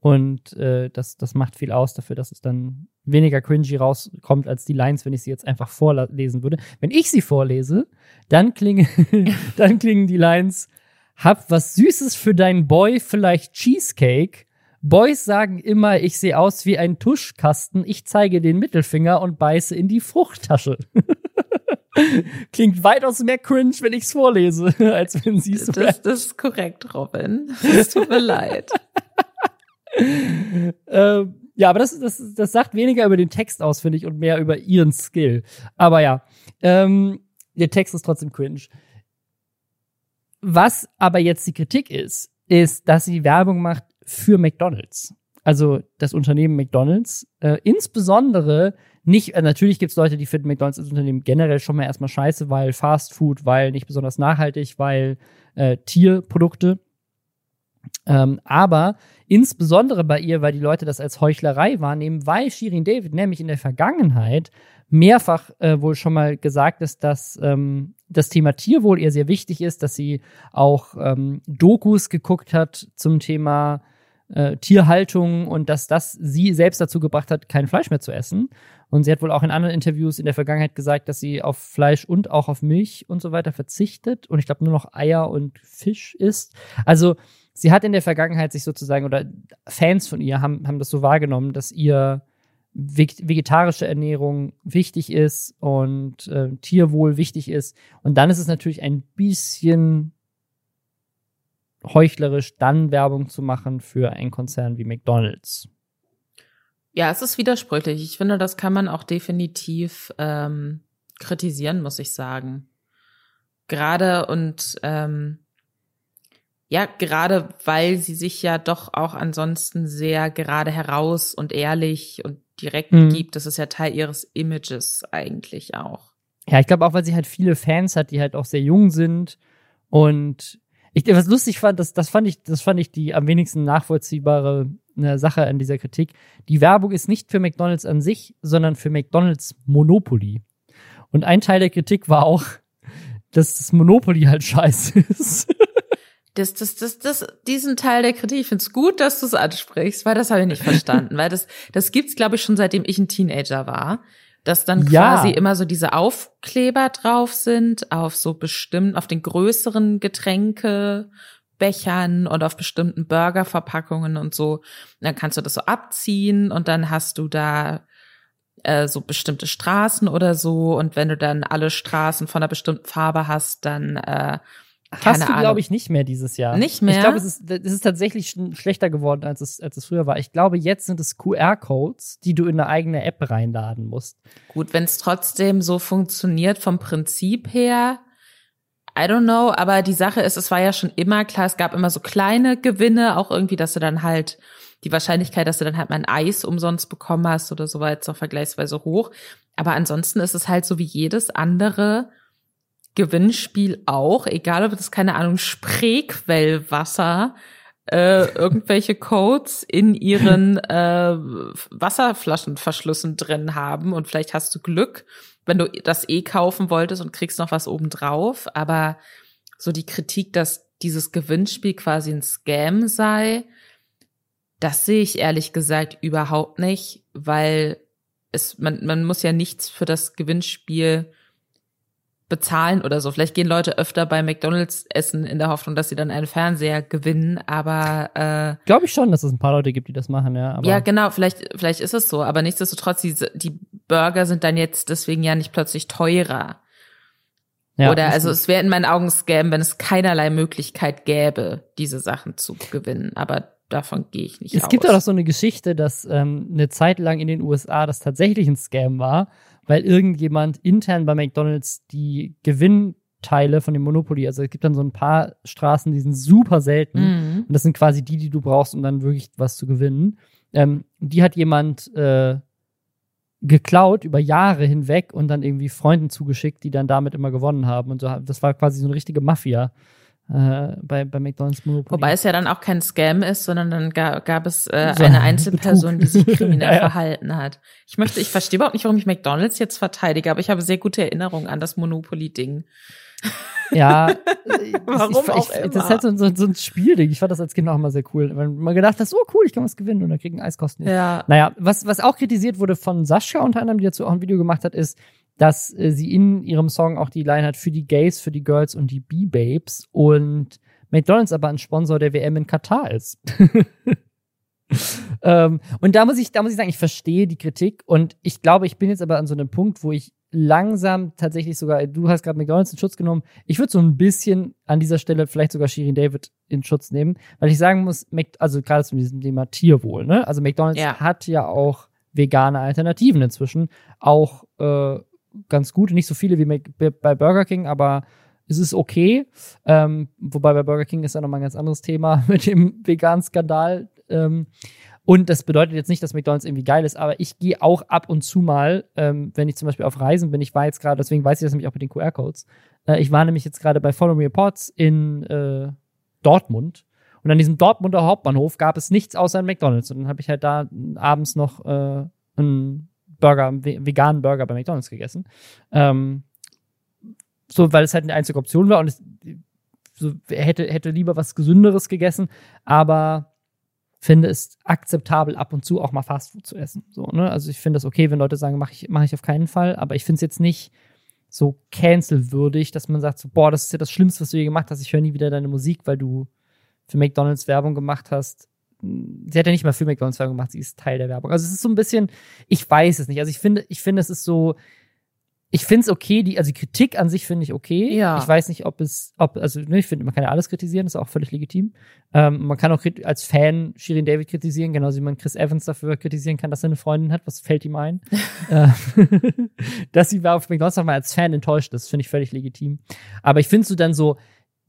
und äh, das, das macht viel aus dafür, dass es dann weniger cringy rauskommt als die Lines, wenn ich sie jetzt einfach vorlesen würde. Wenn ich sie vorlese, dann klingen, [laughs] dann klingen die Lines hab was Süßes für deinen Boy, vielleicht Cheesecake. Boys sagen immer, ich sehe aus wie ein Tuschkasten. Ich zeige den Mittelfinger und beiße in die Fruchttasche. [laughs] Klingt weitaus mehr cringe, wenn ich's vorlese, [laughs] als wenn sie es das, das ist korrekt, Robin. Es tut mir leid. ähm, ja, aber das, das, das sagt weniger über den Text aus, finde ich, und mehr über ihren Skill. Aber ja, ähm, der Text ist trotzdem cringe. Was aber jetzt die Kritik ist, ist, dass sie Werbung macht für McDonald's. Also das Unternehmen McDonald's. Äh, insbesondere nicht, äh, natürlich gibt es Leute, die finden McDonald's als Unternehmen generell schon mal erstmal scheiße, weil Fast Food, weil nicht besonders nachhaltig, weil äh, Tierprodukte. Ähm, aber insbesondere bei ihr, weil die Leute das als Heuchlerei wahrnehmen, weil Shirin David nämlich in der Vergangenheit mehrfach äh, wohl schon mal gesagt ist, dass ähm, das Thema Tierwohl ihr sehr wichtig ist, dass sie auch ähm, Dokus geguckt hat zum Thema äh, Tierhaltung und dass das sie selbst dazu gebracht hat, kein Fleisch mehr zu essen. Und sie hat wohl auch in anderen Interviews in der Vergangenheit gesagt, dass sie auf Fleisch und auch auf Milch und so weiter verzichtet und ich glaube nur noch Eier und Fisch isst. Also sie hat in der Vergangenheit sich sozusagen oder Fans von ihr haben, haben das so wahrgenommen, dass ihr vegetarische Ernährung wichtig ist und äh, Tierwohl wichtig ist. Und dann ist es natürlich ein bisschen heuchlerisch, dann Werbung zu machen für einen Konzern wie McDonald's. Ja, es ist widersprüchlich. Ich finde, das kann man auch definitiv ähm, kritisieren, muss ich sagen. Gerade und ähm, ja, gerade weil sie sich ja doch auch ansonsten sehr gerade heraus und ehrlich und direkt mhm. gibt. Das ist ja Teil ihres Images eigentlich auch. Ja, ich glaube auch, weil sie halt viele Fans hat, die halt auch sehr jung sind und ich, was lustig fand, das, das fand ich, das fand ich die am wenigsten nachvollziehbare eine Sache an dieser Kritik. Die Werbung ist nicht für McDonalds an sich, sondern für McDonalds Monopoly. Und ein Teil der Kritik war auch, [laughs] dass das Monopoly halt scheiße ist. [laughs] Das, das, das, das, diesen Teil der Kritik, ich finde es gut, dass du es ansprichst, weil das habe ich nicht [laughs] verstanden. weil das, das gibt's, glaube ich, schon seitdem ich ein Teenager war. Dass dann ja. quasi immer so diese Aufkleber drauf sind, auf so bestimmt, auf den größeren Getränkebechern und auf bestimmten Burgerverpackungen und so. Und dann kannst du das so abziehen und dann hast du da äh, so bestimmte Straßen oder so. Und wenn du dann alle Straßen von einer bestimmten Farbe hast, dann äh, Hast du, glaube ich, nicht mehr dieses Jahr. Nicht mehr? Ich glaube, es ist, es ist tatsächlich schlechter geworden, als es, als es früher war. Ich glaube, jetzt sind es QR-Codes, die du in eine eigene App reinladen musst. Gut, wenn es trotzdem so funktioniert vom Prinzip her, I don't know, aber die Sache ist, es war ja schon immer klar, es gab immer so kleine Gewinne, auch irgendwie, dass du dann halt die Wahrscheinlichkeit, dass du dann halt mal ein Eis umsonst bekommen hast oder so war jetzt noch vergleichsweise hoch. Aber ansonsten ist es halt so wie jedes andere Gewinnspiel auch, egal ob das keine Ahnung Spreequellwasser äh, [laughs] irgendwelche Codes in ihren äh, Wasserflaschenverschlüssen drin haben und vielleicht hast du Glück, wenn du das eh kaufen wolltest und kriegst noch was obendrauf. Aber so die Kritik, dass dieses Gewinnspiel quasi ein Scam sei, das sehe ich ehrlich gesagt überhaupt nicht, weil es, man, man muss ja nichts für das Gewinnspiel bezahlen oder so. Vielleicht gehen Leute öfter bei McDonalds essen in der Hoffnung, dass sie dann einen Fernseher gewinnen, aber äh, glaube ich schon, dass es ein paar Leute gibt, die das machen, ja. Ja, genau, vielleicht vielleicht ist es so, aber nichtsdestotrotz die, die Burger sind dann jetzt deswegen ja nicht plötzlich teurer. Ja, Oder also es wäre in meinen Augen Scam, wenn es keinerlei Möglichkeit gäbe, diese Sachen zu gewinnen. Aber davon gehe ich nicht es aus. Es gibt auch so eine Geschichte, dass ähm, eine Zeit lang in den USA das tatsächlich ein Scam war weil irgendjemand intern bei McDonald's die Gewinnteile von dem Monopoly, also es gibt dann so ein paar Straßen, die sind super selten. Mhm. Und das sind quasi die, die du brauchst, um dann wirklich was zu gewinnen. Ähm, die hat jemand äh, geklaut über Jahre hinweg und dann irgendwie Freunden zugeschickt, die dann damit immer gewonnen haben. Und so, das war quasi so eine richtige Mafia äh, bei, bei McDonald's Monopoly. Wobei es ja dann auch kein Scam ist, sondern dann gab, gab es äh, so eine Einzelperson, die sich [laughs] kriminell ja, ja. verhalten hat. Ich möchte, ich verstehe überhaupt nicht, warum ich McDonald's jetzt verteidige, aber ich habe sehr gute Erinnerungen an das Monopoly-Ding. [laughs] Ja, [laughs] warum ich, auch ich, immer. das ist halt so, so, so ein Spielding. Ich fand das als Kind auch immer sehr cool. Wenn man gedacht hat, oh cool, ich kann was gewinnen und dann kriegen Eiskosten. Ja. Naja, was, was auch kritisiert wurde von Sascha unter anderem, die dazu auch ein Video gemacht hat, ist, dass äh, sie in ihrem Song auch die Line hat für die Gays, für die Girls und die B-Babes und McDonalds aber ein Sponsor der WM in Katar ist. [laughs] ähm, und da muss ich, da muss ich sagen, ich verstehe die Kritik und ich glaube, ich bin jetzt aber an so einem Punkt, wo ich langsam tatsächlich sogar, du hast gerade McDonalds in Schutz genommen, ich würde so ein bisschen an dieser Stelle vielleicht sogar Shirin David in Schutz nehmen, weil ich sagen muss, also gerade zu diesem Thema Tierwohl, ne? Also McDonalds ja. hat ja auch vegane Alternativen inzwischen, auch äh, ganz gut. Nicht so viele wie bei Burger King, aber es ist okay. Ähm, wobei bei Burger King ist ja nochmal ein ganz anderes Thema [laughs] mit dem veganen Skandal. Ähm, und das bedeutet jetzt nicht, dass McDonalds irgendwie geil ist, aber ich gehe auch ab und zu mal, ähm, wenn ich zum Beispiel auf Reisen bin, ich war jetzt gerade, deswegen weiß ich das nämlich auch mit den QR-Codes. Äh, ich war nämlich jetzt gerade bei Follow Me Reports in äh, Dortmund. Und an diesem Dortmunder Hauptbahnhof gab es nichts außer ein McDonalds. Und dann habe ich halt da abends noch äh, ein Burger, veganen Burger bei McDonalds gegessen. Ähm, so, weil es halt eine einzige Option war und es so, hätte, hätte lieber was Gesünderes gegessen, aber finde es akzeptabel, ab und zu auch mal Fastfood zu essen. So, ne? Also ich finde es okay, wenn Leute sagen, mache ich, mach ich auf keinen Fall, aber ich finde es jetzt nicht so cancelwürdig, dass man sagt, so, boah, das ist ja das Schlimmste, was du je gemacht hast, ich höre nie wieder deine Musik, weil du für McDonalds Werbung gemacht hast sie hat ja nicht mal für McDonalds Werbung gemacht, sie ist Teil der Werbung. Also es ist so ein bisschen, ich weiß es nicht. Also ich finde, ich finde, es ist so, ich finde es okay, die, also die Kritik an sich finde ich okay. Ja. Ich weiß nicht, ob es, ob, also ne, ich finde, man kann ja alles kritisieren, das ist auch völlig legitim. Ähm, man kann auch als Fan Shirin David kritisieren, genauso wie man Chris Evans dafür kritisieren kann, dass er eine Freundin hat. Was fällt ihm ein? [laughs] äh, [laughs] dass sie auf McDonalds mal als Fan enttäuscht ist, finde ich völlig legitim. Aber ich finde so dann so,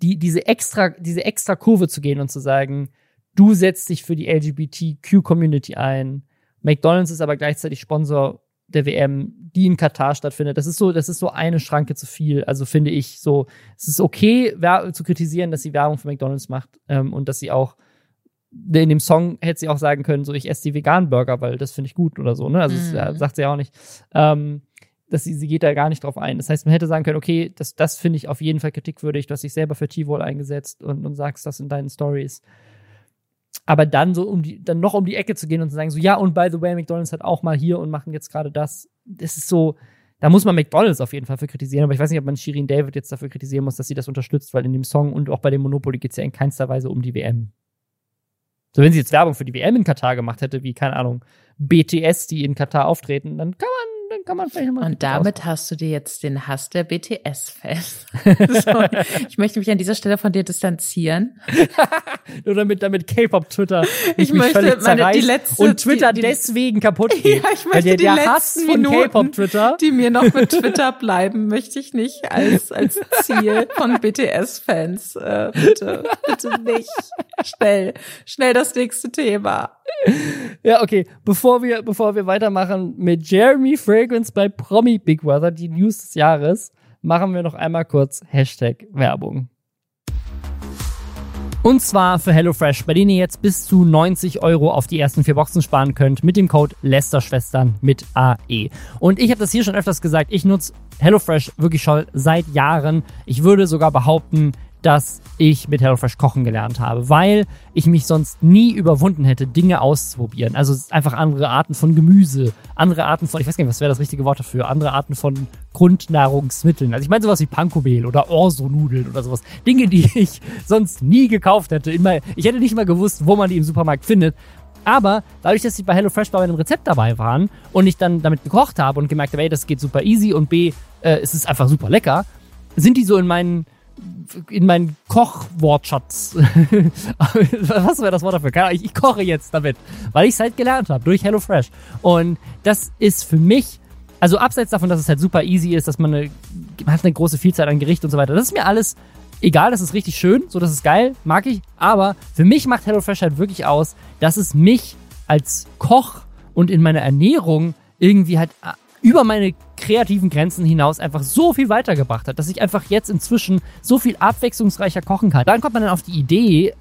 die, diese extra, diese extra Kurve zu gehen und zu sagen, du setzt dich für die LGBTQ-Community ein. McDonald's ist aber gleichzeitig Sponsor der WM, die in Katar stattfindet. Das ist so, das ist so eine Schranke zu viel. Also finde ich so, es ist okay, zu kritisieren, dass sie Werbung für McDonald's macht ähm, und dass sie auch in dem Song hätte sie auch sagen können, so ich esse die veganen Burger, weil das finde ich gut oder so. Ne? Also mhm. das sagt sie auch nicht. Ähm, dass sie, sie geht da gar nicht drauf ein. Das heißt, man hätte sagen können, okay, das, das finde ich auf jeden Fall kritikwürdig, du hast dich selber für T-Wohl eingesetzt und, und sagst das in deinen Stories. Aber dann so um die, dann noch um die Ecke zu gehen und zu sagen, so, ja, und by the way, McDonalds hat auch mal hier und machen jetzt gerade das. Das ist so, da muss man McDonalds auf jeden Fall für kritisieren, aber ich weiß nicht, ob man Shirin David jetzt dafür kritisieren muss, dass sie das unterstützt, weil in dem Song und auch bei dem Monopoly geht es ja in keinster Weise um die WM. So, wenn sie jetzt Werbung für die WM in Katar gemacht hätte, wie, keine Ahnung, BTS, die in Katar auftreten, dann kann man dann kann man vielleicht mal. Und damit aus. hast du dir jetzt den Hass der BTS-Fans. [laughs] so, ich möchte mich an dieser Stelle von dir distanzieren. [laughs] Nur damit, damit K-Pop-Twitter ich möchte völlig meine, die letzte, und Twitter die, die, deswegen kaputt [laughs] geht. Ja, ich möchte der, die der Hass von K-Pop-Twitter, die mir noch mit Twitter bleiben, möchte ich nicht als, als Ziel von BTS-Fans. Äh, bitte, bitte nicht. Schnell, schnell das nächste Thema. Ja, okay. Bevor wir, bevor wir weitermachen mit Jeremy Fragrance bei Promi Big Brother, die News des Jahres, machen wir noch einmal kurz Hashtag Werbung. Und zwar für HelloFresh, bei denen ihr jetzt bis zu 90 Euro auf die ersten vier Boxen sparen könnt mit dem Code Lästerschwestern mit AE. Und ich habe das hier schon öfters gesagt, ich nutze HelloFresh wirklich schon seit Jahren. Ich würde sogar behaupten, dass ich mit HelloFresh kochen gelernt habe, weil ich mich sonst nie überwunden hätte, Dinge auszuprobieren. Also einfach andere Arten von Gemüse, andere Arten von, ich weiß gar nicht, was wäre das richtige Wort dafür, andere Arten von Grundnahrungsmitteln. Also ich meine sowas wie Pankobel oder Orso-Nudeln oder sowas. Dinge, die [laughs] ich sonst nie gekauft hätte. Immer, ich hätte nicht mal gewusst, wo man die im Supermarkt findet. Aber dadurch, dass sie bei HelloFresh bei meinem Rezept dabei waren und ich dann damit gekocht habe und gemerkt habe, ey, das geht super easy und B, äh, es ist einfach super lecker, sind die so in meinen in meinen Kochwortschatz. [laughs] Was wäre das Wort dafür? Keine Ahnung, ich, ich koche jetzt damit, weil ich es halt gelernt habe durch HelloFresh. Und das ist für mich, also abseits davon, dass es halt super easy ist, dass man eine, man hat eine große Vielzahl an Gerichten und so weiter. Das ist mir alles egal, das ist richtig schön, so das ist geil, mag ich. Aber für mich macht HelloFresh halt wirklich aus, dass es mich als Koch und in meiner Ernährung irgendwie halt über meine kreativen Grenzen hinaus einfach so viel weitergebracht hat, dass ich einfach jetzt inzwischen so viel abwechslungsreicher kochen kann. Dann kommt man dann auf die Idee, äh,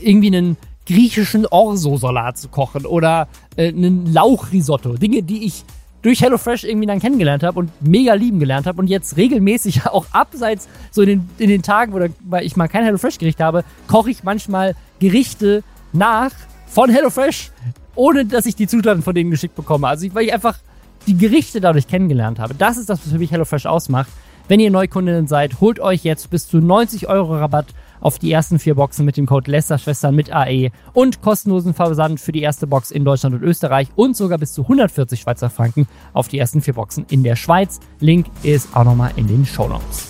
irgendwie einen griechischen Orso-Salat zu kochen oder äh, einen Lauchrisotto. Dinge, die ich durch HelloFresh irgendwie dann kennengelernt habe und mega lieben gelernt habe und jetzt regelmäßig [laughs] auch abseits so in den, in den Tagen, wo ich mal kein HelloFresh-Gericht habe, koche ich manchmal Gerichte nach von HelloFresh, ohne dass ich die Zutaten von denen geschickt bekomme. Also ich, weil ich einfach die Gerichte dadurch kennengelernt habe. Das ist das, was für mich HelloFresh ausmacht. Wenn ihr Neukundinnen seid, holt euch jetzt bis zu 90 Euro Rabatt auf die ersten vier Boxen mit dem Code Lästerschwestern mit AE und kostenlosen Versand für die erste Box in Deutschland und Österreich und sogar bis zu 140 Schweizer Franken auf die ersten vier Boxen in der Schweiz. Link ist auch nochmal in den Show Notes.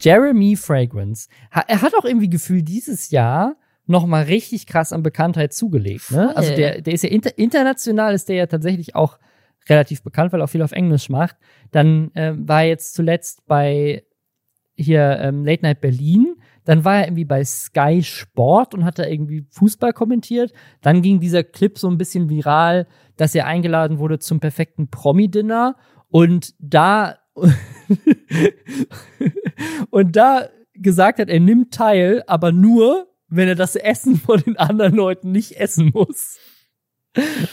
Jeremy Fragrance, er hat auch irgendwie Gefühl dieses Jahr noch mal richtig krass an Bekanntheit zugelegt. Ne? Also der, der ist ja inter, international ist der ja tatsächlich auch relativ bekannt, weil er auch viel auf Englisch macht. Dann äh, war er jetzt zuletzt bei hier ähm, Late Night Berlin. Dann war er irgendwie bei Sky Sport und hat da irgendwie Fußball kommentiert. Dann ging dieser Clip so ein bisschen viral, dass er eingeladen wurde zum perfekten Promi-Dinner. Und da [laughs] und da gesagt hat, er nimmt teil, aber nur, wenn er das Essen von den anderen Leuten nicht essen muss.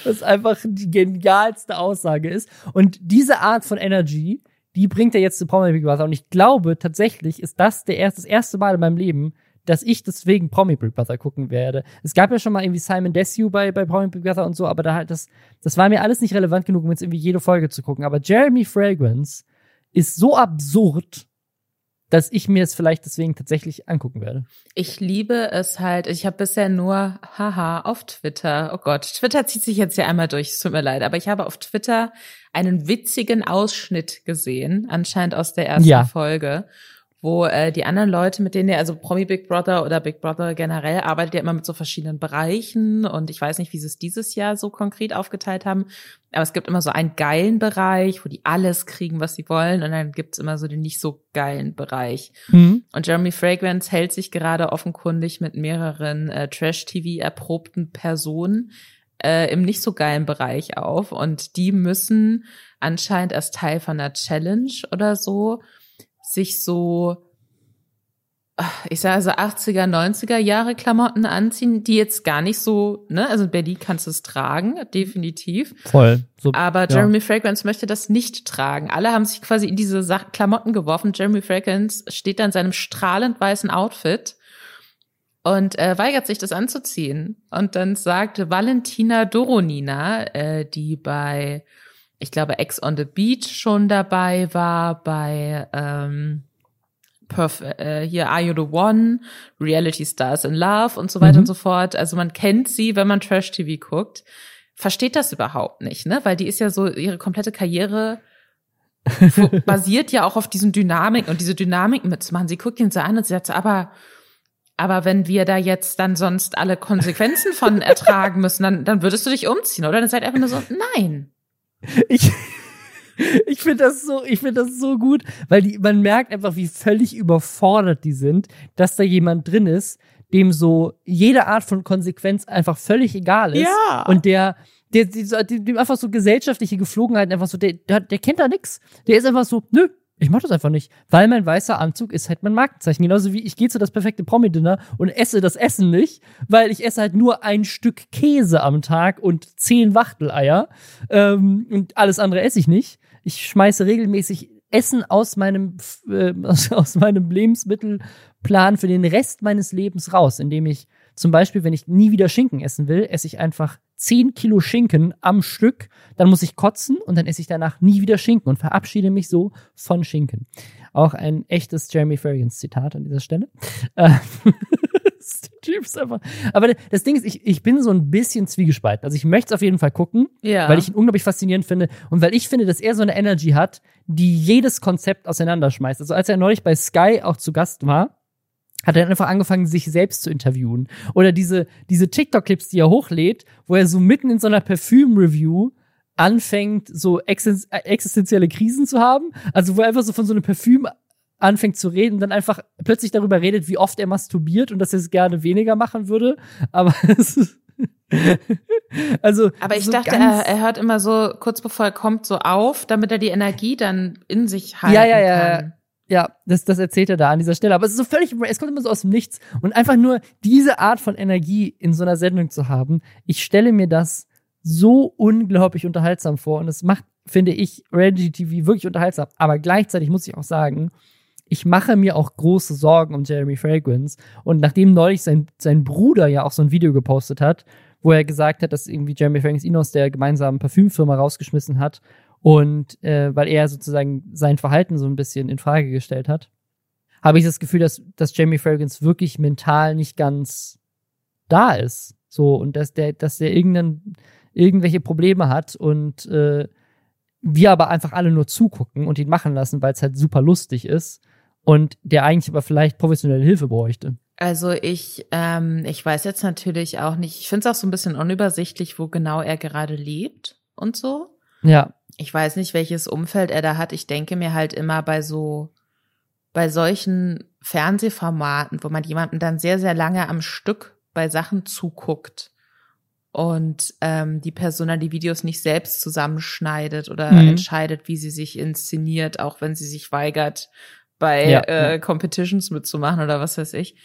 Was einfach die genialste Aussage ist. Und diese Art von Energy, die bringt er jetzt zu Promi Big Brother. Und ich glaube, tatsächlich ist das der erste, das erste Mal in meinem Leben, dass ich deswegen Promi Big Brother gucken werde. Es gab ja schon mal irgendwie Simon Desue bei, bei Promi Big Brother und so, aber da halt das, das war mir alles nicht relevant genug, um jetzt irgendwie jede Folge zu gucken. Aber Jeremy Fragrance ist so absurd, dass ich mir es vielleicht deswegen tatsächlich angucken werde. Ich liebe es halt. Ich habe bisher nur, haha, auf Twitter. Oh Gott, Twitter zieht sich jetzt ja einmal durch. Es tut mir leid, aber ich habe auf Twitter einen witzigen Ausschnitt gesehen, anscheinend aus der ersten ja. Folge wo äh, die anderen Leute, mit denen ihr, also Promi Big Brother oder Big Brother generell, arbeitet ja immer mit so verschiedenen Bereichen und ich weiß nicht, wie sie es dieses Jahr so konkret aufgeteilt haben, aber es gibt immer so einen geilen Bereich, wo die alles kriegen, was sie wollen und dann gibt's immer so den nicht so geilen Bereich. Mhm. Und Jeremy Fragrance hält sich gerade offenkundig mit mehreren äh, Trash-TV erprobten Personen äh, im nicht so geilen Bereich auf und die müssen anscheinend als Teil von einer Challenge oder so sich so ich sage also 80er, 90er Jahre Klamotten anziehen, die jetzt gar nicht so, ne, also in Berlin kannst du es tragen, definitiv. Voll. So, Aber Jeremy ja. Fragrance möchte das nicht tragen. Alle haben sich quasi in diese Klamotten geworfen. Jeremy Fragrance steht da in seinem strahlend weißen Outfit und äh, weigert sich das anzuziehen. Und dann sagt Valentina Doronina, äh, die bei, ich glaube, Ex on the Beach schon dabei war, bei ähm, Perf äh, hier Are You the One, Reality Stars in Love und so weiter mhm. und so fort. Also man kennt sie, wenn man Trash TV guckt, versteht das überhaupt nicht, ne? Weil die ist ja so ihre komplette Karriere [laughs] basiert ja auch auf diesen Dynamiken und diese Dynamiken mitzumachen. Sie guckt ihn so an und sie sagt so, aber aber wenn wir da jetzt dann sonst alle Konsequenzen von [laughs] ertragen müssen, dann, dann würdest du dich umziehen, oder? Dann seid einfach nur so, nein. Ich, [laughs] ich finde das so, ich finde das so gut, weil die, man merkt einfach, wie völlig überfordert die sind, dass da jemand drin ist, dem so jede Art von Konsequenz einfach völlig egal ist. Ja. Und der, der, dem einfach so gesellschaftliche Geflogenheiten einfach so, der, der, der kennt da nix. Der ist einfach so, nö, ich mach das einfach nicht, weil mein weißer Anzug ist halt mein Markenzeichen. Genauso wie ich gehe zu das perfekte Promi-Dinner und esse das Essen nicht, weil ich esse halt nur ein Stück Käse am Tag und zehn Wachteleier ähm, und alles andere esse ich nicht. Ich schmeiße regelmäßig Essen aus meinem äh, aus, aus meinem Lebensmittelplan für den Rest meines Lebens raus, indem ich zum Beispiel, wenn ich nie wieder Schinken essen will, esse ich einfach 10 Kilo Schinken am Stück, dann muss ich kotzen und dann esse ich danach nie wieder Schinken und verabschiede mich so von Schinken. Auch ein echtes Jeremy Ferriens Zitat an dieser Stelle. Äh. [laughs] Aber das Ding ist, ich, ich bin so ein bisschen zwiegespalten. Also ich möchte es auf jeden Fall gucken, ja. weil ich ihn unglaublich faszinierend finde und weil ich finde, dass er so eine Energy hat, die jedes Konzept auseinanderschmeißt. Also als er neulich bei Sky auch zu Gast war, hat er einfach angefangen, sich selbst zu interviewen. Oder diese, diese TikTok-Clips, die er hochlädt, wo er so mitten in so einer Parfüm-Review anfängt, so existenzielle Krisen zu haben. Also wo er einfach so von so einem Parfüm anfängt zu reden, und dann einfach plötzlich darüber redet, wie oft er masturbiert und dass er es gerne weniger machen würde. Aber [laughs] es ist [laughs] also. Aber ich so dachte, er, er hört immer so kurz bevor er kommt so auf, damit er die Energie dann in sich halten ja, ja, ja, kann. Ja, das, das erzählt er da an dieser Stelle. Aber es ist so völlig, es kommt immer so aus dem Nichts. Und einfach nur diese Art von Energie in so einer Sendung zu haben, ich stelle mir das so unglaublich unterhaltsam vor. Und es macht, finde ich, Reality TV wirklich unterhaltsam. Aber gleichzeitig muss ich auch sagen, ich mache mir auch große Sorgen um Jeremy Fragrance. Und nachdem neulich sein, sein Bruder ja auch so ein Video gepostet hat, wo er gesagt hat, dass irgendwie Jeremy Fragrance ihn aus der gemeinsamen Parfümfirma rausgeschmissen hat und äh, weil er sozusagen sein Verhalten so ein bisschen in Frage gestellt hat, habe ich das Gefühl, dass, dass Jamie Fragrance wirklich mental nicht ganz da ist. So, und dass der, dass der irgendein, irgendwelche Probleme hat und äh, wir aber einfach alle nur zugucken und ihn machen lassen, weil es halt super lustig ist und der eigentlich aber vielleicht professionelle Hilfe bräuchte. Also ich, ähm, ich weiß jetzt natürlich auch nicht, ich finde es auch so ein bisschen unübersichtlich, wo genau er gerade lebt und so. Ja. Ich weiß nicht, welches Umfeld er da hat. Ich denke mir halt immer bei so, bei solchen Fernsehformaten, wo man jemanden dann sehr, sehr lange am Stück bei Sachen zuguckt und ähm, die Person dann die Videos nicht selbst zusammenschneidet oder mhm. entscheidet, wie sie sich inszeniert, auch wenn sie sich weigert, bei ja, äh. Competitions mitzumachen oder was weiß ich.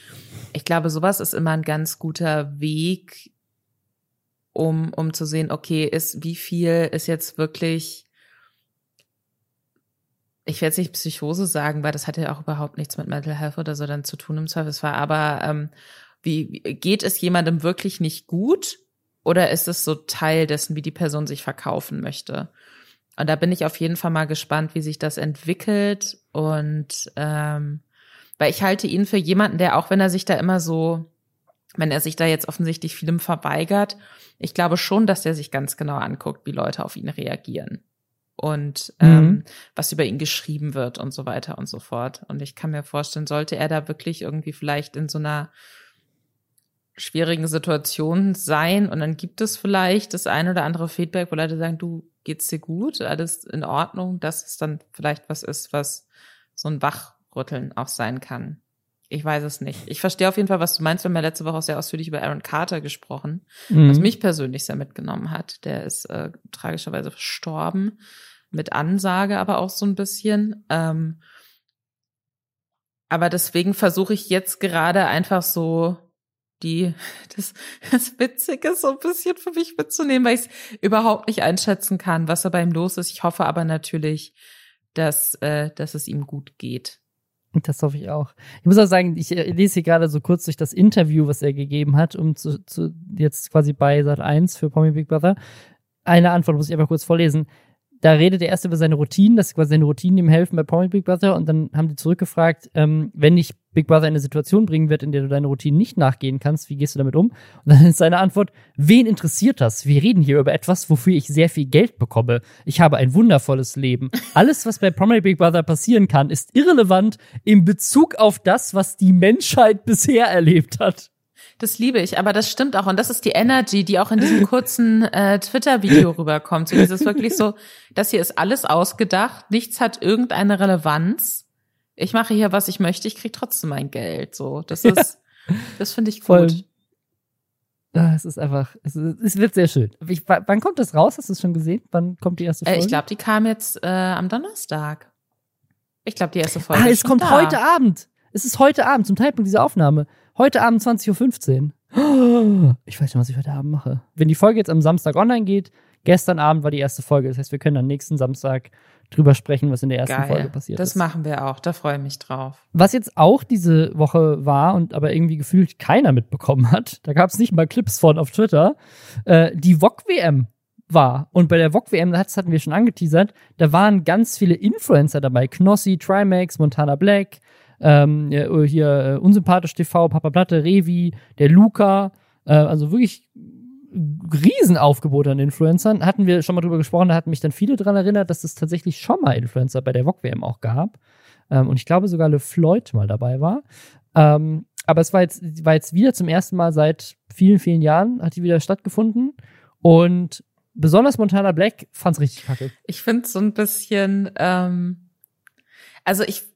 Ich glaube, sowas ist immer ein ganz guter Weg, um, um zu sehen, okay, ist, wie viel ist jetzt wirklich, ich werde jetzt nicht Psychose sagen, weil das hat ja auch überhaupt nichts mit Mental Health oder so dann zu tun im Zweifelsfall, aber ähm, wie geht es jemandem wirklich nicht gut oder ist es so Teil dessen, wie die Person sich verkaufen möchte? Und da bin ich auf jeden Fall mal gespannt, wie sich das entwickelt und ähm, weil ich halte ihn für jemanden, der auch wenn er sich da immer so wenn er sich da jetzt offensichtlich vielem verweigert, ich glaube schon, dass er sich ganz genau anguckt, wie Leute auf ihn reagieren und mhm. ähm, was über ihn geschrieben wird und so weiter und so fort. Und ich kann mir vorstellen, sollte er da wirklich irgendwie vielleicht in so einer schwierigen Situation sein und dann gibt es vielleicht das ein oder andere Feedback, wo Leute sagen, du geht's dir gut, alles in Ordnung, dass es dann vielleicht was ist, was so ein Wachrütteln auch sein kann. Ich weiß es nicht. Ich verstehe auf jeden Fall, was du meinst. Wir haben ja letzte Woche auch sehr ausführlich über Aaron Carter gesprochen, mhm. was mich persönlich sehr mitgenommen hat. Der ist äh, tragischerweise verstorben, mit Ansage aber auch so ein bisschen. Ähm, Aber deswegen versuche ich jetzt gerade einfach so die, [laughs] das, das Witzige so ein bisschen für mich mitzunehmen, weil ich es überhaupt nicht einschätzen kann, was da bei ihm los ist. Ich hoffe aber natürlich, dass, äh, dass es ihm gut geht. Das hoffe ich auch. Ich muss auch sagen, ich äh, lese hier gerade so kurz durch das Interview, was er gegeben hat, um zu, zu jetzt quasi bei Sat 1 für Pommy Big Brother. Eine Antwort muss ich einfach kurz vorlesen da redet er erst über seine Routinen, dass quasi seine Routinen ihm helfen bei Promi Big Brother und dann haben die zurückgefragt, ähm, wenn dich Big Brother in eine Situation bringen wird, in der du deine Routinen nicht nachgehen kannst, wie gehst du damit um? Und dann ist seine Antwort, wen interessiert das? Wir reden hier über etwas, wofür ich sehr viel Geld bekomme. Ich habe ein wundervolles Leben. Alles, was bei Promi Big Brother passieren kann, ist irrelevant in Bezug auf das, was die Menschheit [laughs] bisher erlebt hat. Das liebe ich, aber das stimmt auch. Und das ist die Energy, die auch in diesem [laughs] kurzen äh, Twitter-Video rüberkommt. So dieses wirklich so, das hier ist alles ausgedacht, nichts hat irgendeine Relevanz. Ich mache hier, was ich möchte, ich krieg trotzdem mein Geld. So, das ist, ja. das finde ich gut. Voll. Ah, es ist einfach, es, ist, es wird sehr schön. Ich, wann kommt das raus? Hast du es schon gesehen? Wann kommt die erste Folge? Äh, ich glaube, die kam jetzt äh, am Donnerstag. Ich glaube, die erste Folge. Ah, es kommt da. heute Abend. Es ist heute Abend, zum Zeitpunkt dieser Aufnahme. Heute Abend 20.15 Uhr. [gasps] Ich weiß schon, was ich heute Abend mache. Wenn die Folge jetzt am Samstag online geht, gestern Abend war die erste Folge. Das heißt, wir können am nächsten Samstag drüber sprechen, was in der ersten Geil. Folge passiert das ist. Das machen wir auch, da freue ich mich drauf. Was jetzt auch diese Woche war und aber irgendwie gefühlt keiner mitbekommen hat, da gab es nicht mal Clips von auf Twitter, äh, die VOG-WM war. Und bei der VOG-WM, das hatten wir schon angeteasert, da waren ganz viele Influencer dabei. Knossi, Trimax, Montana Black, ähm, hier äh, Unsympathisch TV, Papa Platte, Revi, der Luca, äh, also wirklich Riesenaufgebot an Influencern. Hatten wir schon mal drüber gesprochen, da hatten mich dann viele dran erinnert, dass es tatsächlich schon mal Influencer bei der VOG-WM auch gab. Ähm, und ich glaube sogar Le Floyd mal dabei war. Ähm, aber es war jetzt, war jetzt wieder zum ersten Mal seit vielen, vielen Jahren, hat die wieder stattgefunden. Und besonders Montana Black fand's richtig kacke. Ich find's so ein bisschen, ähm, also ich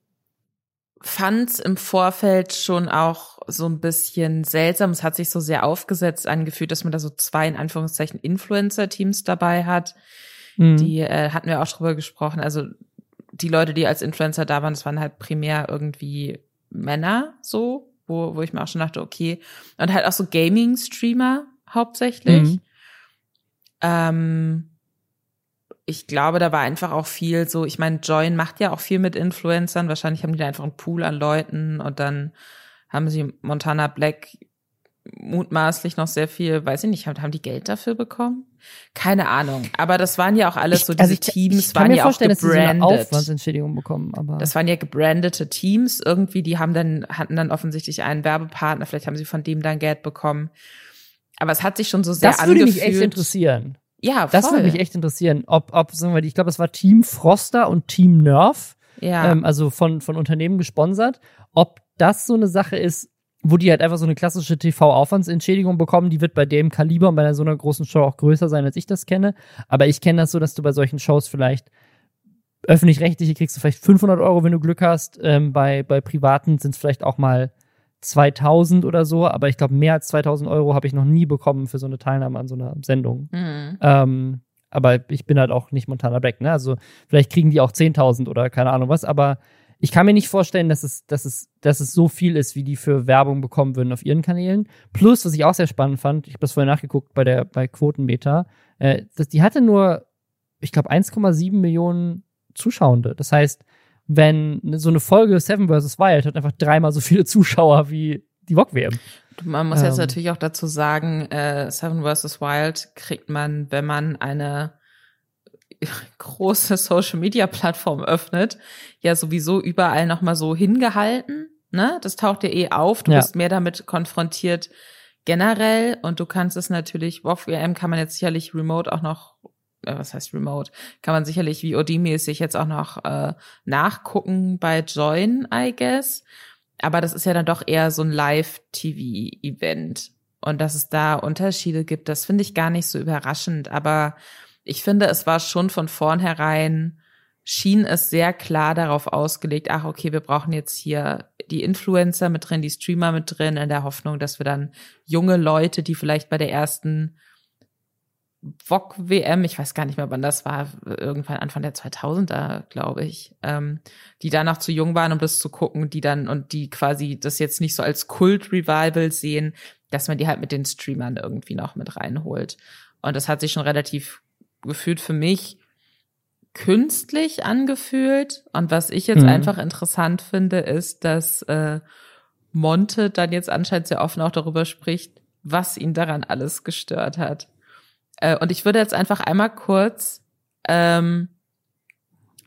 fand im Vorfeld schon auch so ein bisschen seltsam. Es hat sich so sehr aufgesetzt angefühlt, dass man da so zwei in Anführungszeichen Influencer-Teams dabei hat. Mhm. Die äh, hatten wir auch drüber gesprochen. Also die Leute, die als Influencer da waren, das waren halt primär irgendwie Männer so, wo, wo ich mir auch schon dachte, okay. Und halt auch so Gaming-Streamer hauptsächlich. Mhm. Ähm, ich glaube, da war einfach auch viel so, ich meine, Join macht ja auch viel mit Influencern. Wahrscheinlich haben die da einfach einen Pool an Leuten und dann haben sie Montana Black mutmaßlich noch sehr viel, weiß ich nicht, haben, die Geld dafür bekommen? Keine Ahnung. Aber das waren ja auch alles so diese also ich, Teams, ich, ich waren ja auch gebrandet. Dass sie so eine Aufwandsentschädigung bekommen, aber. Das waren ja gebrandete Teams irgendwie, die haben dann, hatten dann offensichtlich einen Werbepartner, vielleicht haben sie von dem dann Geld bekommen. Aber es hat sich schon so sehr angefühlt. Das würde mich echt interessieren. Ja, voll. Das würde mich echt interessieren. Ob, ob sagen wir, ich glaube, es war Team Froster und Team Nerf, ja. Ähm, also von, von Unternehmen gesponsert. Ob das so eine Sache ist, wo die halt einfach so eine klassische TV-Aufwandsentschädigung bekommen, die wird bei dem Kaliber und bei so einer großen Show auch größer sein, als ich das kenne. Aber ich kenne das so, dass du bei solchen Shows vielleicht öffentlich-rechtliche kriegst du vielleicht 500 Euro, wenn du Glück hast. Ähm, bei, bei privaten sind es vielleicht auch mal 2000 oder so, aber ich glaube, mehr als 2000 Euro habe ich noch nie bekommen für so eine Teilnahme an so einer Sendung. Mhm. Ähm, aber ich bin halt auch nicht Montana Black, ne? Also vielleicht kriegen die auch 10.000 oder keine Ahnung was, aber ich kann mir nicht vorstellen, dass es, dass es, dass es so viel ist, wie die für Werbung bekommen würden auf ihren Kanälen. Plus, was ich auch sehr spannend fand, ich habe das vorher nachgeguckt bei der, bei Quotenmeter, äh, dass die hatte nur, ich glaube, 1,7 Millionen Zuschauende. Das heißt, wenn so eine Folge Seven vs. Wild hat einfach dreimal so viele [laughs] Zuschauer wie die VOG-WM. Man muss ähm. jetzt natürlich auch dazu sagen, äh, Seven vs. Wild kriegt man, wenn man eine [laughs] große Social Media Plattform öffnet, ja sowieso überall nochmal so hingehalten. Ne? Das taucht dir eh auf. Du ja. bist mehr damit konfrontiert generell und du kannst es natürlich, WoW WM kann man jetzt sicherlich remote auch noch was heißt Remote, kann man sicherlich VOD-mäßig jetzt auch noch äh, nachgucken bei Join, I guess. Aber das ist ja dann doch eher so ein Live-TV-Event. Und dass es da Unterschiede gibt, das finde ich gar nicht so überraschend. Aber ich finde, es war schon von vornherein, schien es sehr klar darauf ausgelegt, ach, okay, wir brauchen jetzt hier die Influencer mit drin, die Streamer mit drin, in der Hoffnung, dass wir dann junge Leute, die vielleicht bei der ersten VOG WM, ich weiß gar nicht mehr, wann das war, irgendwann Anfang der 2000er, glaube ich, ähm, die danach zu jung waren, um das zu gucken, die dann und die quasi das jetzt nicht so als Kult-Revival sehen, dass man die halt mit den Streamern irgendwie noch mit reinholt. Und das hat sich schon relativ gefühlt für mich künstlich angefühlt. Und was ich jetzt mhm. einfach interessant finde, ist, dass äh, Monte dann jetzt anscheinend sehr offen auch darüber spricht, was ihn daran alles gestört hat. Äh, und ich würde jetzt einfach einmal kurz ähm,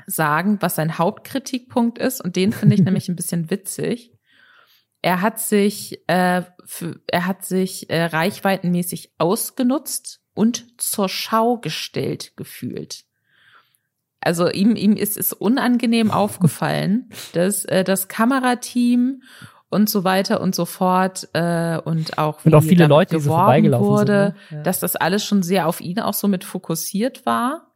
sagen, was sein Hauptkritikpunkt ist. Und den finde ich [laughs] nämlich ein bisschen witzig. Er hat sich, äh, für, er hat sich äh, reichweitenmäßig ausgenutzt und zur Schau gestellt gefühlt. Also ihm, ihm ist es unangenehm [laughs] aufgefallen, dass äh, das Kamerateam und so weiter und so fort äh, und auch wie und auch viele Leute, die so vorbeigelaufen wurde, sind, ne? ja. dass das alles schon sehr auf ihn auch so mit fokussiert war.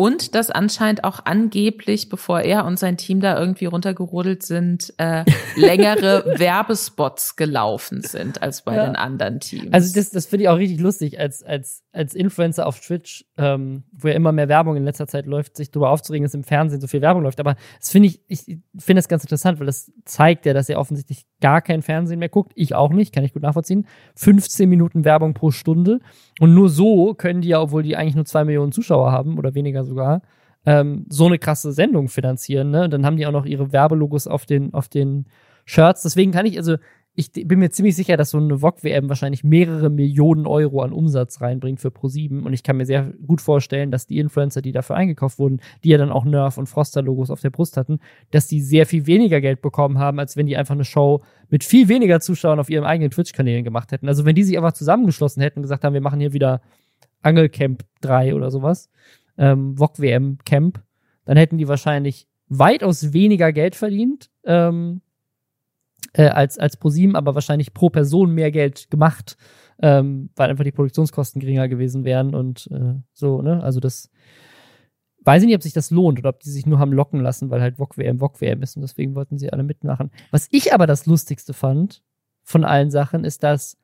Und dass anscheinend auch angeblich, bevor er und sein Team da irgendwie runtergerodelt sind, äh, [laughs] längere Werbespots gelaufen sind als bei ja. den anderen Teams. Also das, das finde ich auch richtig lustig, als, als, als Influencer auf Twitch, ähm, wo ja immer mehr Werbung in letzter Zeit läuft, sich darüber aufzuregen, dass im Fernsehen so viel Werbung läuft. Aber das finde ich, ich finde das ganz interessant, weil das zeigt ja, dass er offensichtlich gar kein Fernsehen mehr guckt. Ich auch nicht, kann ich gut nachvollziehen. 15 Minuten Werbung pro Stunde. Und nur so können die ja, obwohl die eigentlich nur zwei Millionen Zuschauer haben oder weniger sogar, ähm, so eine krasse Sendung finanzieren. Ne? Und dann haben die auch noch ihre Werbelogos auf den, auf den Shirts. Deswegen kann ich, also ich bin mir ziemlich sicher, dass so eine VOG-WM wahrscheinlich mehrere Millionen Euro an Umsatz reinbringt für Pro7. Und ich kann mir sehr gut vorstellen, dass die Influencer, die dafür eingekauft wurden, die ja dann auch Nerf und Froster-Logos auf der Brust hatten, dass die sehr viel weniger Geld bekommen haben, als wenn die einfach eine Show mit viel weniger Zuschauern auf ihren eigenen Twitch-Kanälen gemacht hätten. Also wenn die sich einfach zusammengeschlossen hätten und gesagt haben, wir machen hier wieder Angelcamp 3 oder sowas, ähm, VOG-WM-Camp, dann hätten die wahrscheinlich weitaus weniger Geld verdient. Ähm, äh, als, als ProSieben, aber wahrscheinlich pro Person mehr Geld gemacht, ähm, weil einfach die Produktionskosten geringer gewesen wären und äh, so, ne? Also das weiß ich nicht, ob sich das lohnt oder ob die sich nur haben locken lassen, weil halt VOG WM VOG WM ist und deswegen wollten sie alle mitmachen. Was ich aber das lustigste fand von allen Sachen ist, dass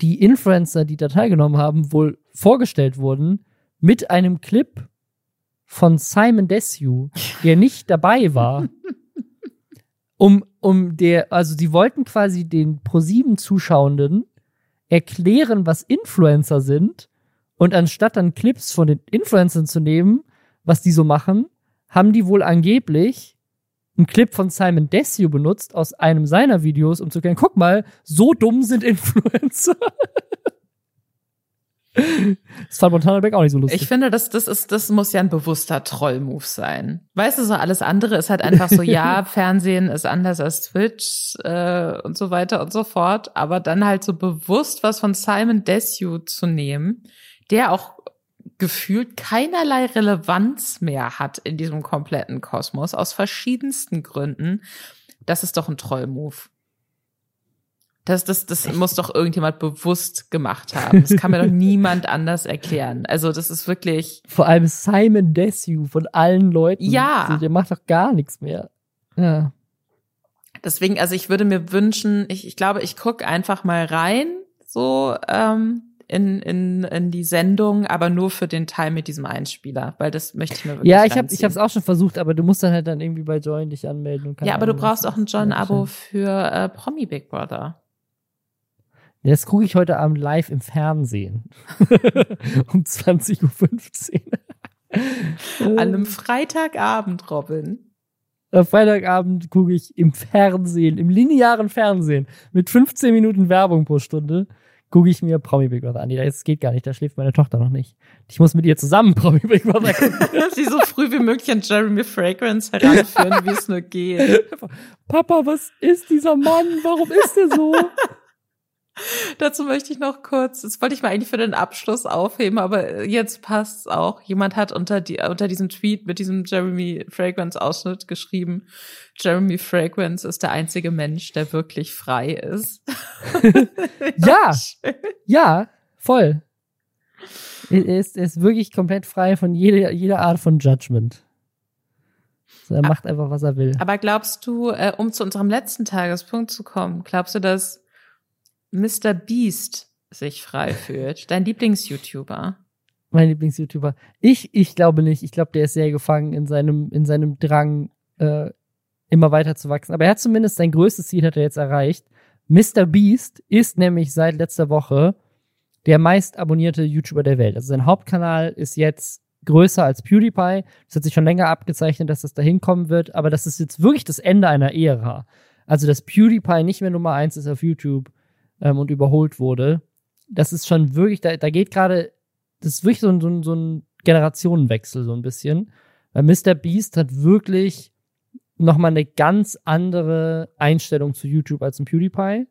die Influencer, die da teilgenommen haben, wohl vorgestellt wurden mit einem Clip von Simon Desue, der nicht dabei war. [laughs] um, um der, also sie wollten quasi den Pro7-Zuschauenden erklären, was Influencer sind. Und anstatt dann Clips von den Influencern zu nehmen, was die so machen, haben die wohl angeblich einen Clip von Simon Desue benutzt aus einem seiner Videos, um zu erklären, guck mal, so dumm sind Influencer. [laughs] [laughs] Das fand Montana Black auch nicht so lustig. Ich finde, das, das ist, das muss ja ein bewusster Troll-Move sein. Weißt du, so alles andere ist halt einfach so, [laughs] ja, Fernsehen ist anders als Twitch äh, und so weiter und so fort. Aber dann halt so bewusst was von Simon Desue zu nehmen, der auch gefühlt keinerlei Relevanz mehr hat in diesem kompletten Kosmos, aus verschiedensten Gründen. Das ist doch ein Troll-Move. Das, das, das muss doch irgendjemand bewusst gemacht haben. Das kann mir doch [laughs] niemand anders erklären. Also das ist wirklich. Vor allem Simon Desue von allen Leuten. Ja. Also, der macht doch gar nichts mehr. Ja. Deswegen, also ich würde mir wünschen, ich, ich glaube, ich guck einfach mal rein, so ähm, in, in, in die Sendung, aber nur für den Teil mit diesem Einspieler, weil das möchte ich mir wirklich Ja, ich habe ich habe es auch schon versucht, aber du musst dann halt dann irgendwie bei Join dich anmelden. ja, aber du brauchst auch ein Join-Abo für äh, Promi Big Brother. Das gucke ich heute Abend live im Fernsehen. [laughs] um 20.15 Uhr. [laughs] An einem Freitagabend, Robin. Freitagabend gucke ich im Fernsehen, im linearen Fernsehen, mit 15 Minuten Werbung pro Stunde, gucke ich mir Promi Big Brother an. Das geht gar nicht, da schläft meine Tochter noch nicht. Ich muss mit ihr zusammen Promi Big Brother gucken. [laughs] Sie so früh wie möglich an Jeremy Fragrance heranführen, wie es nur geht. Papa, was ist dieser Mann? Warum ist er so? [laughs] Dazu möchte ich noch kurz, das wollte ich mal eigentlich für den Abschluss aufheben, aber jetzt passt's auch. Jemand hat unter, die, unter diesem Tweet mit diesem Jeremy Fragrance Ausschnitt geschrieben, Jeremy Fragrance ist der einzige Mensch, der wirklich frei ist. [laughs] ja, ja, voll. Er ist, er ist wirklich komplett frei von jeder, jeder Art von Judgment. So, er macht einfach, was er will. Aber glaubst du, äh, um zu unserem letzten Tagespunkt zu kommen, glaubst du, dass Mr. Beast sich frei fühlt. Dein Lieblings-YouTuber? Mein Lieblings-YouTuber. Ich, ich glaube nicht. Ich glaube, der ist sehr gefangen in seinem, in seinem Drang, äh, immer weiter zu wachsen. Aber er hat zumindest sein größtes Ziel hat er jetzt erreicht. Mr. Beast ist nämlich seit letzter Woche der meist abonnierte YouTuber der Welt. Also sein Hauptkanal ist jetzt größer als PewDiePie. Das hat sich schon länger abgezeichnet, dass das dahin kommen wird, aber das ist jetzt wirklich das Ende einer Ära. Also, dass PewDiePie nicht mehr Nummer eins ist auf YouTube ähm, und überholt wurde, das ist schon wirklich, da, da geht gerade, das ist wirklich so ein, so, ein, so ein Generationenwechsel, so ein bisschen. Weil Mr. Beast hat wirklich nochmal eine ganz andere Einstellung zu YouTube als ein PewDiePie.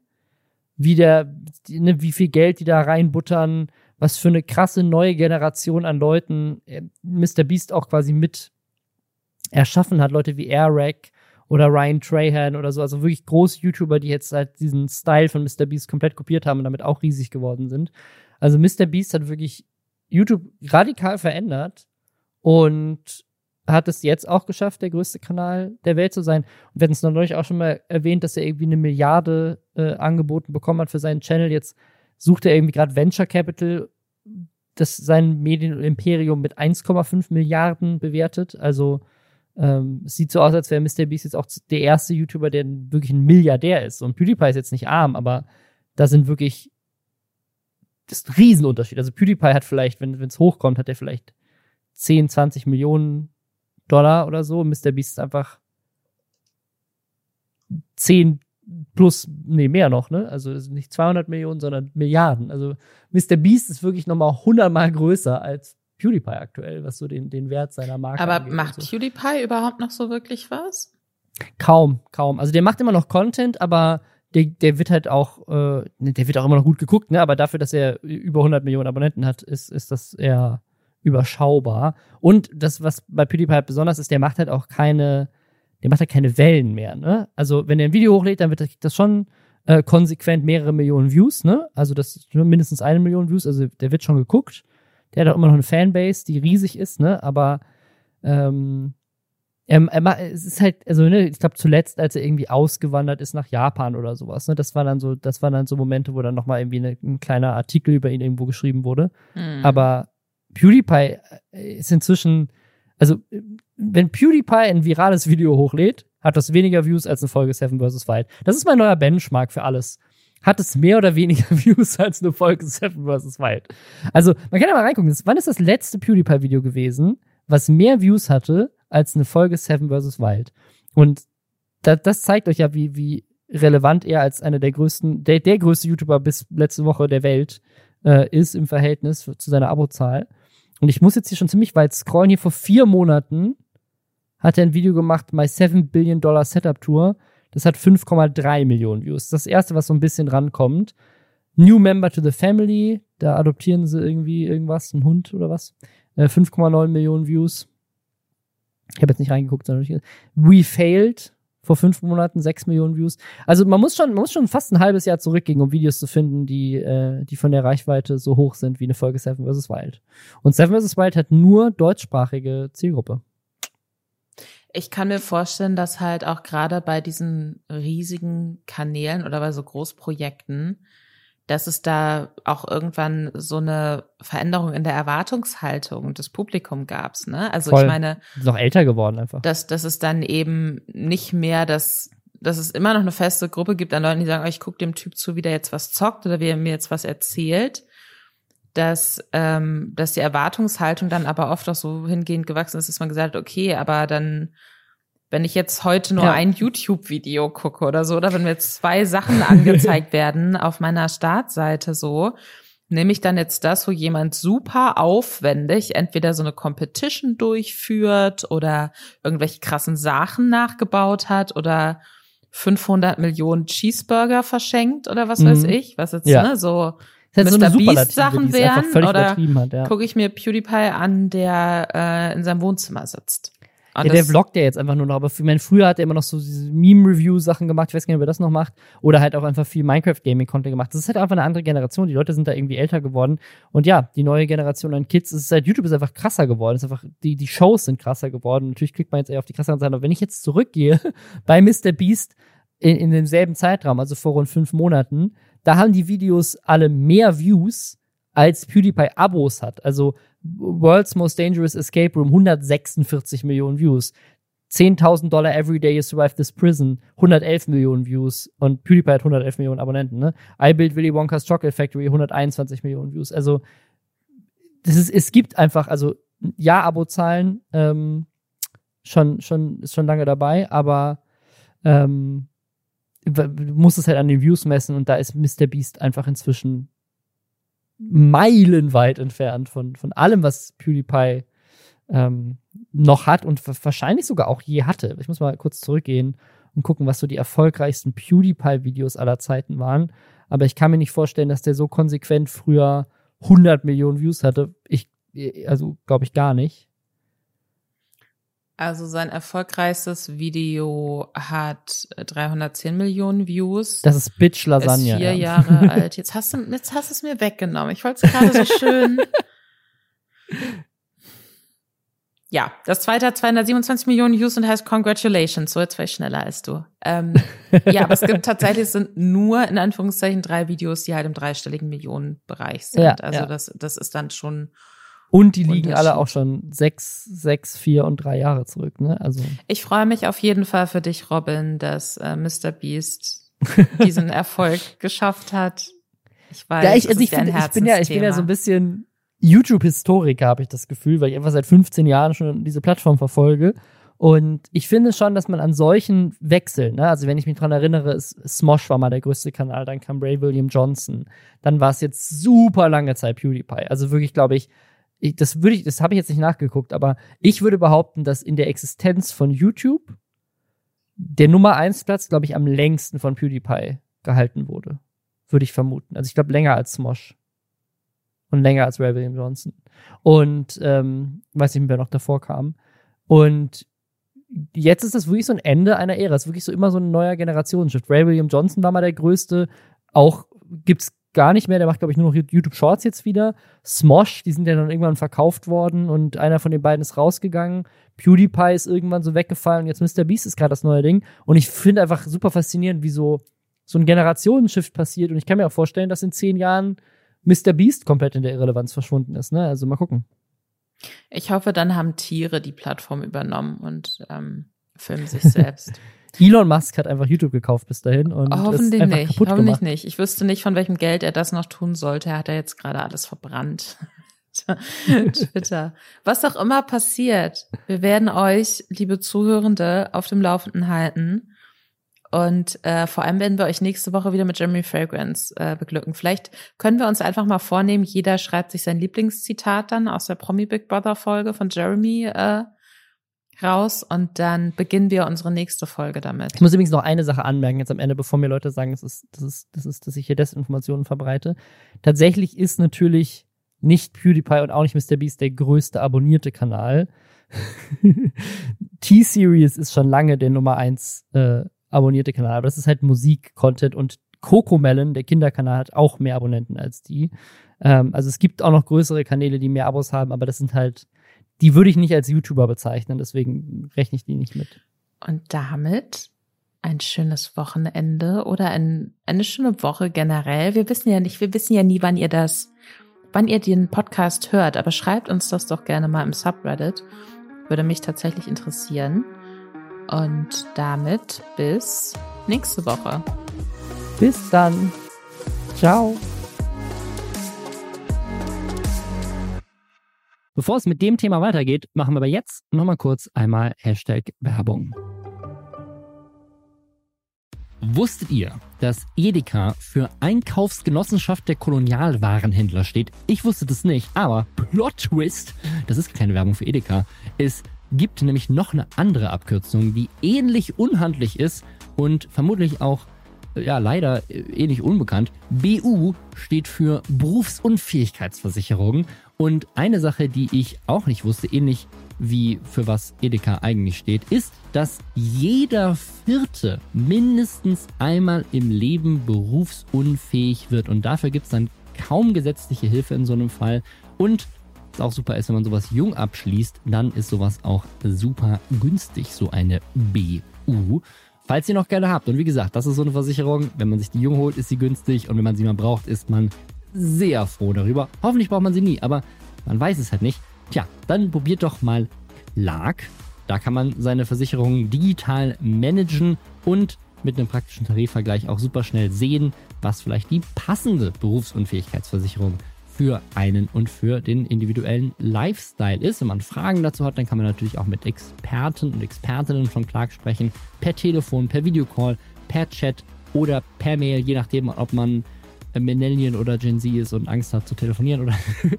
Wie der, ne, wie viel Geld die da reinbuttern, was für eine krasse neue Generation an Leuten äh, Mr. Beast auch quasi mit erschaffen hat. Leute wie Airrack oder Ryan Trahan oder so. Also wirklich große YouTuber, die jetzt halt diesen Style von Mr. Beast komplett kopiert haben und damit auch riesig geworden sind. Also Mr. Beast hat wirklich YouTube radikal verändert und hat es jetzt auch geschafft, der größte Kanal der Welt zu sein. Und wir hatten es neulich auch schon mal erwähnt, dass er irgendwie eine Milliarde äh, angeboten bekommen hat für seinen Channel. Jetzt sucht er irgendwie gerade Venture Capital, das sein Medienimperium mit 1,5 Milliarden bewertet. Also ähm, es sieht so aus, als wäre Mr. Beast jetzt auch der erste YouTuber, der wirklich ein Milliardär ist. Und PewDiePie ist jetzt nicht arm, aber da sind wirklich das ist ein Riesenunterschied. Also PewDiePie hat vielleicht, wenn es hochkommt, hat er vielleicht 10, 20 Millionen Dollar oder so. Mr. Beast ist einfach 10 plus, nee, mehr noch, ne? Also nicht 200 Millionen, sondern Milliarden. Also Mr. Beast ist wirklich nochmal 100 mal größer als PewDiePie aktuell, was so den, den Wert seiner Marke Aber angeht macht so. PewDiePie überhaupt noch so wirklich was? Kaum, kaum. Also der macht immer noch Content, aber der, der wird halt auch, äh, der wird auch immer noch gut geguckt, ne? Aber dafür, dass er über 100 Millionen Abonnenten hat, ist, ist das eher überschaubar. Und das, was bei PewDiePie halt besonders ist, der macht halt auch keine, der macht halt keine Wellen mehr, ne? Also, wenn er ein Video hochlädt, dann wird das, das schon äh, konsequent mehrere Millionen Views, ne? Also, das ist mindestens eine Million Views, also der wird schon geguckt. Der hat auch immer noch eine Fanbase, die riesig ist, ne? Aber ähm, er, er, es ist halt, also ne, ich glaube zuletzt, als er irgendwie ausgewandert ist nach Japan oder sowas, ne, das war dann so, das waren dann so Momente, wo dann nochmal irgendwie eine, ein kleiner Artikel über ihn irgendwo geschrieben wurde. Mhm. Aber PewDiePie äh, ist inzwischen, also wenn PewDiePie ein virales Video hochlädt, hat das weniger Views als eine Folge Seven vs. Wild. Das ist mein neuer Benchmark für alles. Hat es mehr oder weniger [laughs] Views als eine Folge Seven vs. Wild. Also, man kann ja mal reingucken. Wann ist das letzte PewDiePie-Video gewesen, was mehr Views hatte als eine Folge Seven vs. Wild? Und da, das zeigt euch ja, wie, wie relevant er als einer der größten, der, der größte YouTuber bis letzte Woche der Welt äh, ist im Verhältnis zu seiner Abozahl. Und ich muss jetzt hier schon ziemlich weit scrollen. Hier vor vier Monaten hat er ein Video gemacht, My 7 Billion Dollar Setup Tour. Das hat 5,3 Millionen Views. Das, erste, was so ein bisschen rankommt. New Member to the Family. Da adoptieren sie irgendwie irgendwas, ein Hund oder was. Äh, 5,9 Millionen Views. Ich habe jetzt nicht reingeguckt, sondern We Failed vor fünf Monaten sechs Millionen Views. Also man muss schon, man muss schon fast ein halbes Jahr zurückgehen, um Videos zu finden, die, äh, die von der Reichweite so hoch sind wie eine Folge Seven vs. Wild. Und Seven vs. Wild hat nur deutschsprachige Zielgruppe. Ich kann mir vorstellen, dass halt auch gerade bei diesen riesigen Kanälen oder bei so Großprojekten dass es da auch irgendwann so eine Veränderung in der Erwartungshaltung des Publikums gab. Ne? Also Voll. ich meine, ist noch älter geworden einfach. Dass, dass es dann eben nicht mehr das, dass es immer noch eine feste Gruppe gibt an Leuten, die sagen, oh, ich gucke dem Typ zu, wie der jetzt was zockt oder wie er mir jetzt was erzählt. Dass, ähm, dass die Erwartungshaltung dann aber oft auch so hingehend gewachsen ist, dass man gesagt hat, okay, aber dann wenn ich jetzt heute nur ja. ein YouTube-Video gucke oder so, oder wenn mir jetzt zwei Sachen [laughs] angezeigt [laughs] werden auf meiner Startseite so, nehme ich dann jetzt das, wo jemand super aufwendig entweder so eine Competition durchführt oder irgendwelche krassen Sachen nachgebaut hat oder 500 Millionen Cheeseburger verschenkt oder was mhm. weiß ich, was jetzt ja. ne, so Mr. So Beast Sachen wären oder ja. gucke ich mir PewDiePie an, der äh, in seinem Wohnzimmer sitzt. Ja, der vloggt ja jetzt einfach nur noch, aber für, mein, früher hat er immer noch so diese Meme-Review-Sachen gemacht, ich weiß gar nicht, ob er das noch macht, oder halt auch einfach viel Minecraft-Gaming-Content gemacht. Das ist halt einfach eine andere Generation, die Leute sind da irgendwie älter geworden und ja, die neue Generation an Kids, es ist halt, YouTube ist einfach krasser geworden, ist einfach, die, die Shows sind krasser geworden, natürlich klickt man jetzt eher auf die krasseren Sachen, aber wenn ich jetzt zurückgehe [laughs] bei Mr. Beast in, in demselben Zeitraum, also vor rund fünf Monaten, da haben die Videos alle mehr Views, als PewDiePie Abos hat. Also World's Most Dangerous Escape Room, 146 Millionen Views. 10.000 Dollar every day you survive this prison, 111 Millionen Views und PewDiePie hat 111 Millionen Abonnenten, ne? I Build Willy Wonka's Chocolate Factory, 121 Millionen Views. Also, das ist, es gibt einfach, also, ja, Abozahlen, ähm, schon, schon, ist schon lange dabei, aber, ähm, du musst es halt an den Views messen und da ist Mr. Beast einfach inzwischen meilenweit entfernt von, von allem, was PewDiePie ähm, noch hat und wahrscheinlich sogar auch je hatte. Ich muss mal kurz zurückgehen und gucken, was so die erfolgreichsten PewDiePie-Videos aller Zeiten waren. Aber ich kann mir nicht vorstellen, dass der so konsequent früher 100 Millionen Views hatte. Ich, also glaube ich gar nicht. Also sein erfolgreichstes Video hat 310 Millionen Views. Das ist Bitch Lasagne. Ist vier ja. Jahre [laughs] alt. Jetzt hast du, jetzt hast du es mir weggenommen. Ich wollte es gerade so schön. [laughs] Ja, das zweite hat 227 Millionen Views und heißt Congratulations. So, jetzt war ich schneller als du. Ähm, ja, aber es gibt [laughs] tatsächlich, es sind nur in Anführungszeichen drei Videos, die halt im dreistelligen Millionenbereich sind. Ja, also ja. Das, das ist dann schon. Und die liegen alle auch schon sechs, sechs, vier und drei Jahre zurück, ne? Also. Ich freue mich auf jeden Fall für dich, Robin, dass äh, Mr. Beast [laughs] diesen Erfolg geschafft hat. Ich weiß, ja, ich, also ich, find, ich bin ja, ich bin ja so ein bisschen YouTube-Historiker, habe ich das Gefühl, weil ich einfach seit 15 Jahren schon diese Plattform verfolge. Und ich finde schon, dass man an solchen Wechseln, ne, also wenn ich mich dran erinnere, Smosh war mal der größte Kanal, dann kam Ray William Johnson, dann war es jetzt super lange Zeit PewDiePie. Also wirklich, glaube ich, ich, das würde ich, das habe ich jetzt nicht nachgeguckt, aber ich würde behaupten, dass in der Existenz von YouTube der Nummer 1 Platz, glaube ich, am längsten von PewDiePie gehalten wurde. Würde ich vermuten. Also ich glaube länger als Smosh und länger als Ray William Johnson. Und ähm, weiß nicht, wer noch davor kam. Und jetzt ist das wirklich so ein Ende einer Ära. Es ist wirklich so immer so ein neuer Generationsschiff. Ray William Johnson war mal der größte. Auch gibt's gar nicht mehr. Der macht, glaube ich, nur noch YouTube Shorts jetzt wieder. Smosh, die sind ja dann irgendwann verkauft worden und einer von den beiden ist rausgegangen. PewDiePie ist irgendwann so weggefallen. Jetzt Mr. Beast ist gerade das neue Ding. Und ich finde einfach super faszinierend, wie so, so ein Generationenshift passiert. Und ich kann mir auch vorstellen, dass in zehn Jahren Mr. Beast komplett in der Irrelevanz verschwunden ist. Ne? Also mal gucken. Ich hoffe, dann haben Tiere die Plattform übernommen und ähm, filmen sich selbst. [laughs] Elon Musk hat einfach YouTube gekauft bis dahin und hoffentlich ist nicht. Kaputt hoffentlich gemacht. nicht. Ich wüsste nicht, von welchem Geld er das noch tun sollte. Er hat ja jetzt gerade alles verbrannt. [laughs] Twitter. Was auch immer passiert, wir werden euch, liebe Zuhörende, auf dem Laufenden halten. Und äh, vor allem werden wir euch nächste Woche wieder mit Jeremy Fragrance äh, beglücken. Vielleicht können wir uns einfach mal vornehmen, jeder schreibt sich sein Lieblingszitat dann aus der Promi Big Brother Folge von Jeremy äh, raus und dann beginnen wir unsere nächste Folge damit. Ich muss übrigens noch eine Sache anmerken, jetzt am Ende, bevor mir Leute sagen, das ist, das ist, das ist, dass ich hier Desinformationen verbreite. Tatsächlich ist natürlich nicht PewDiePie und auch nicht Mr. Beast der größte abonnierte Kanal. [laughs] T-Series ist schon lange der Nummer eins äh, abonnierte Kanal. Aber das ist halt Musik-Content und Cocomelon, der Kinderkanal, hat auch mehr Abonnenten als die. Ähm, also es gibt auch noch größere Kanäle, die mehr Abos haben, aber das sind halt, die würde ich nicht als YouTuber bezeichnen, deswegen rechne ich die nicht mit. Und damit ein schönes Wochenende oder ein, eine schöne Woche generell. Wir wissen ja nicht, wir wissen ja nie, wann ihr das, wann ihr den Podcast hört, aber schreibt uns das doch gerne mal im Subreddit. Würde mich tatsächlich interessieren. Und damit bis nächste Woche. Bis dann. Ciao. Bevor es mit dem Thema weitergeht, machen wir aber jetzt nochmal kurz einmal Hashtag Werbung. Wusstet ihr, dass Edeka für Einkaufsgenossenschaft der Kolonialwarenhändler steht? Ich wusste das nicht, aber Plot Twist, das ist keine Werbung für Edeka, ist gibt nämlich noch eine andere Abkürzung, die ähnlich unhandlich ist und vermutlich auch ja, leider ähnlich unbekannt. BU steht für Berufsunfähigkeitsversicherung. Und eine Sache, die ich auch nicht wusste, ähnlich wie für was Edeka eigentlich steht, ist, dass jeder Vierte mindestens einmal im Leben berufsunfähig wird. Und dafür gibt es dann kaum gesetzliche Hilfe in so einem Fall. Und was auch super ist, wenn man sowas jung abschließt, dann ist sowas auch super günstig, so eine BU. falls ihr noch gerne habt. Und wie gesagt, das ist so eine Versicherung. Wenn man sich die jung holt, ist sie günstig. Und wenn man sie mal braucht, ist man sehr froh darüber. Hoffentlich braucht man sie nie, aber man weiß es halt nicht. Tja, dann probiert doch mal Clark. Da kann man seine Versicherungen digital managen und mit einem praktischen Tarifvergleich auch super schnell sehen, was vielleicht die passende Berufsunfähigkeitsversicherung für einen und für den individuellen Lifestyle ist. Wenn man Fragen dazu hat, dann kann man natürlich auch mit Experten und Expertinnen von Clark sprechen. Per Telefon, per Videocall, per Chat oder per Mail, je nachdem, ob man Millennial oder Gen Z ist und Angst hat zu telefonieren oder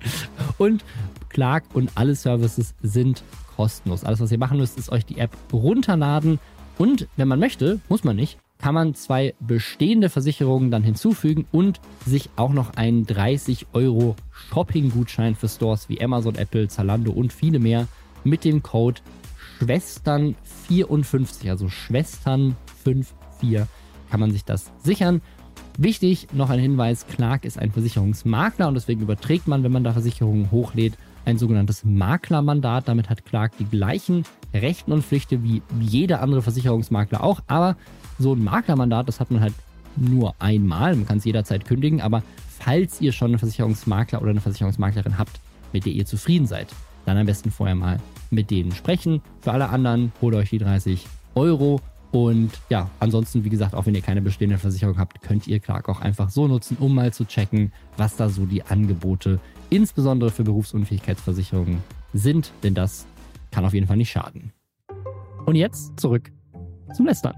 [laughs] und Clark und alle Services sind kostenlos. Alles, was ihr machen müsst, ist euch die App runterladen und wenn man möchte, muss man nicht, kann man zwei bestehende Versicherungen dann hinzufügen und sich auch noch einen 30 Euro Shopping-Gutschein für Stores wie Amazon, Apple, Zalando und viele mehr mit dem Code Schwestern54, also Schwestern54 kann man sich das sichern. Wichtig, noch ein Hinweis, Clark ist ein Versicherungsmakler und deswegen überträgt man, wenn man da Versicherungen hochlädt, ein sogenanntes Maklermandat. Damit hat Clark die gleichen Rechten und Pflichten wie jeder andere Versicherungsmakler auch. Aber so ein Maklermandat, das hat man halt nur einmal. Man kann es jederzeit kündigen. Aber falls ihr schon einen Versicherungsmakler oder eine Versicherungsmaklerin habt, mit der ihr zufrieden seid, dann am besten vorher mal mit denen sprechen. Für alle anderen holt euch die 30 Euro. Und ja, ansonsten, wie gesagt, auch wenn ihr keine bestehende Versicherung habt, könnt ihr Clark auch einfach so nutzen, um mal zu checken, was da so die Angebote insbesondere für Berufsunfähigkeitsversicherungen sind, denn das kann auf jeden Fall nicht schaden. Und jetzt zurück zum Lästern.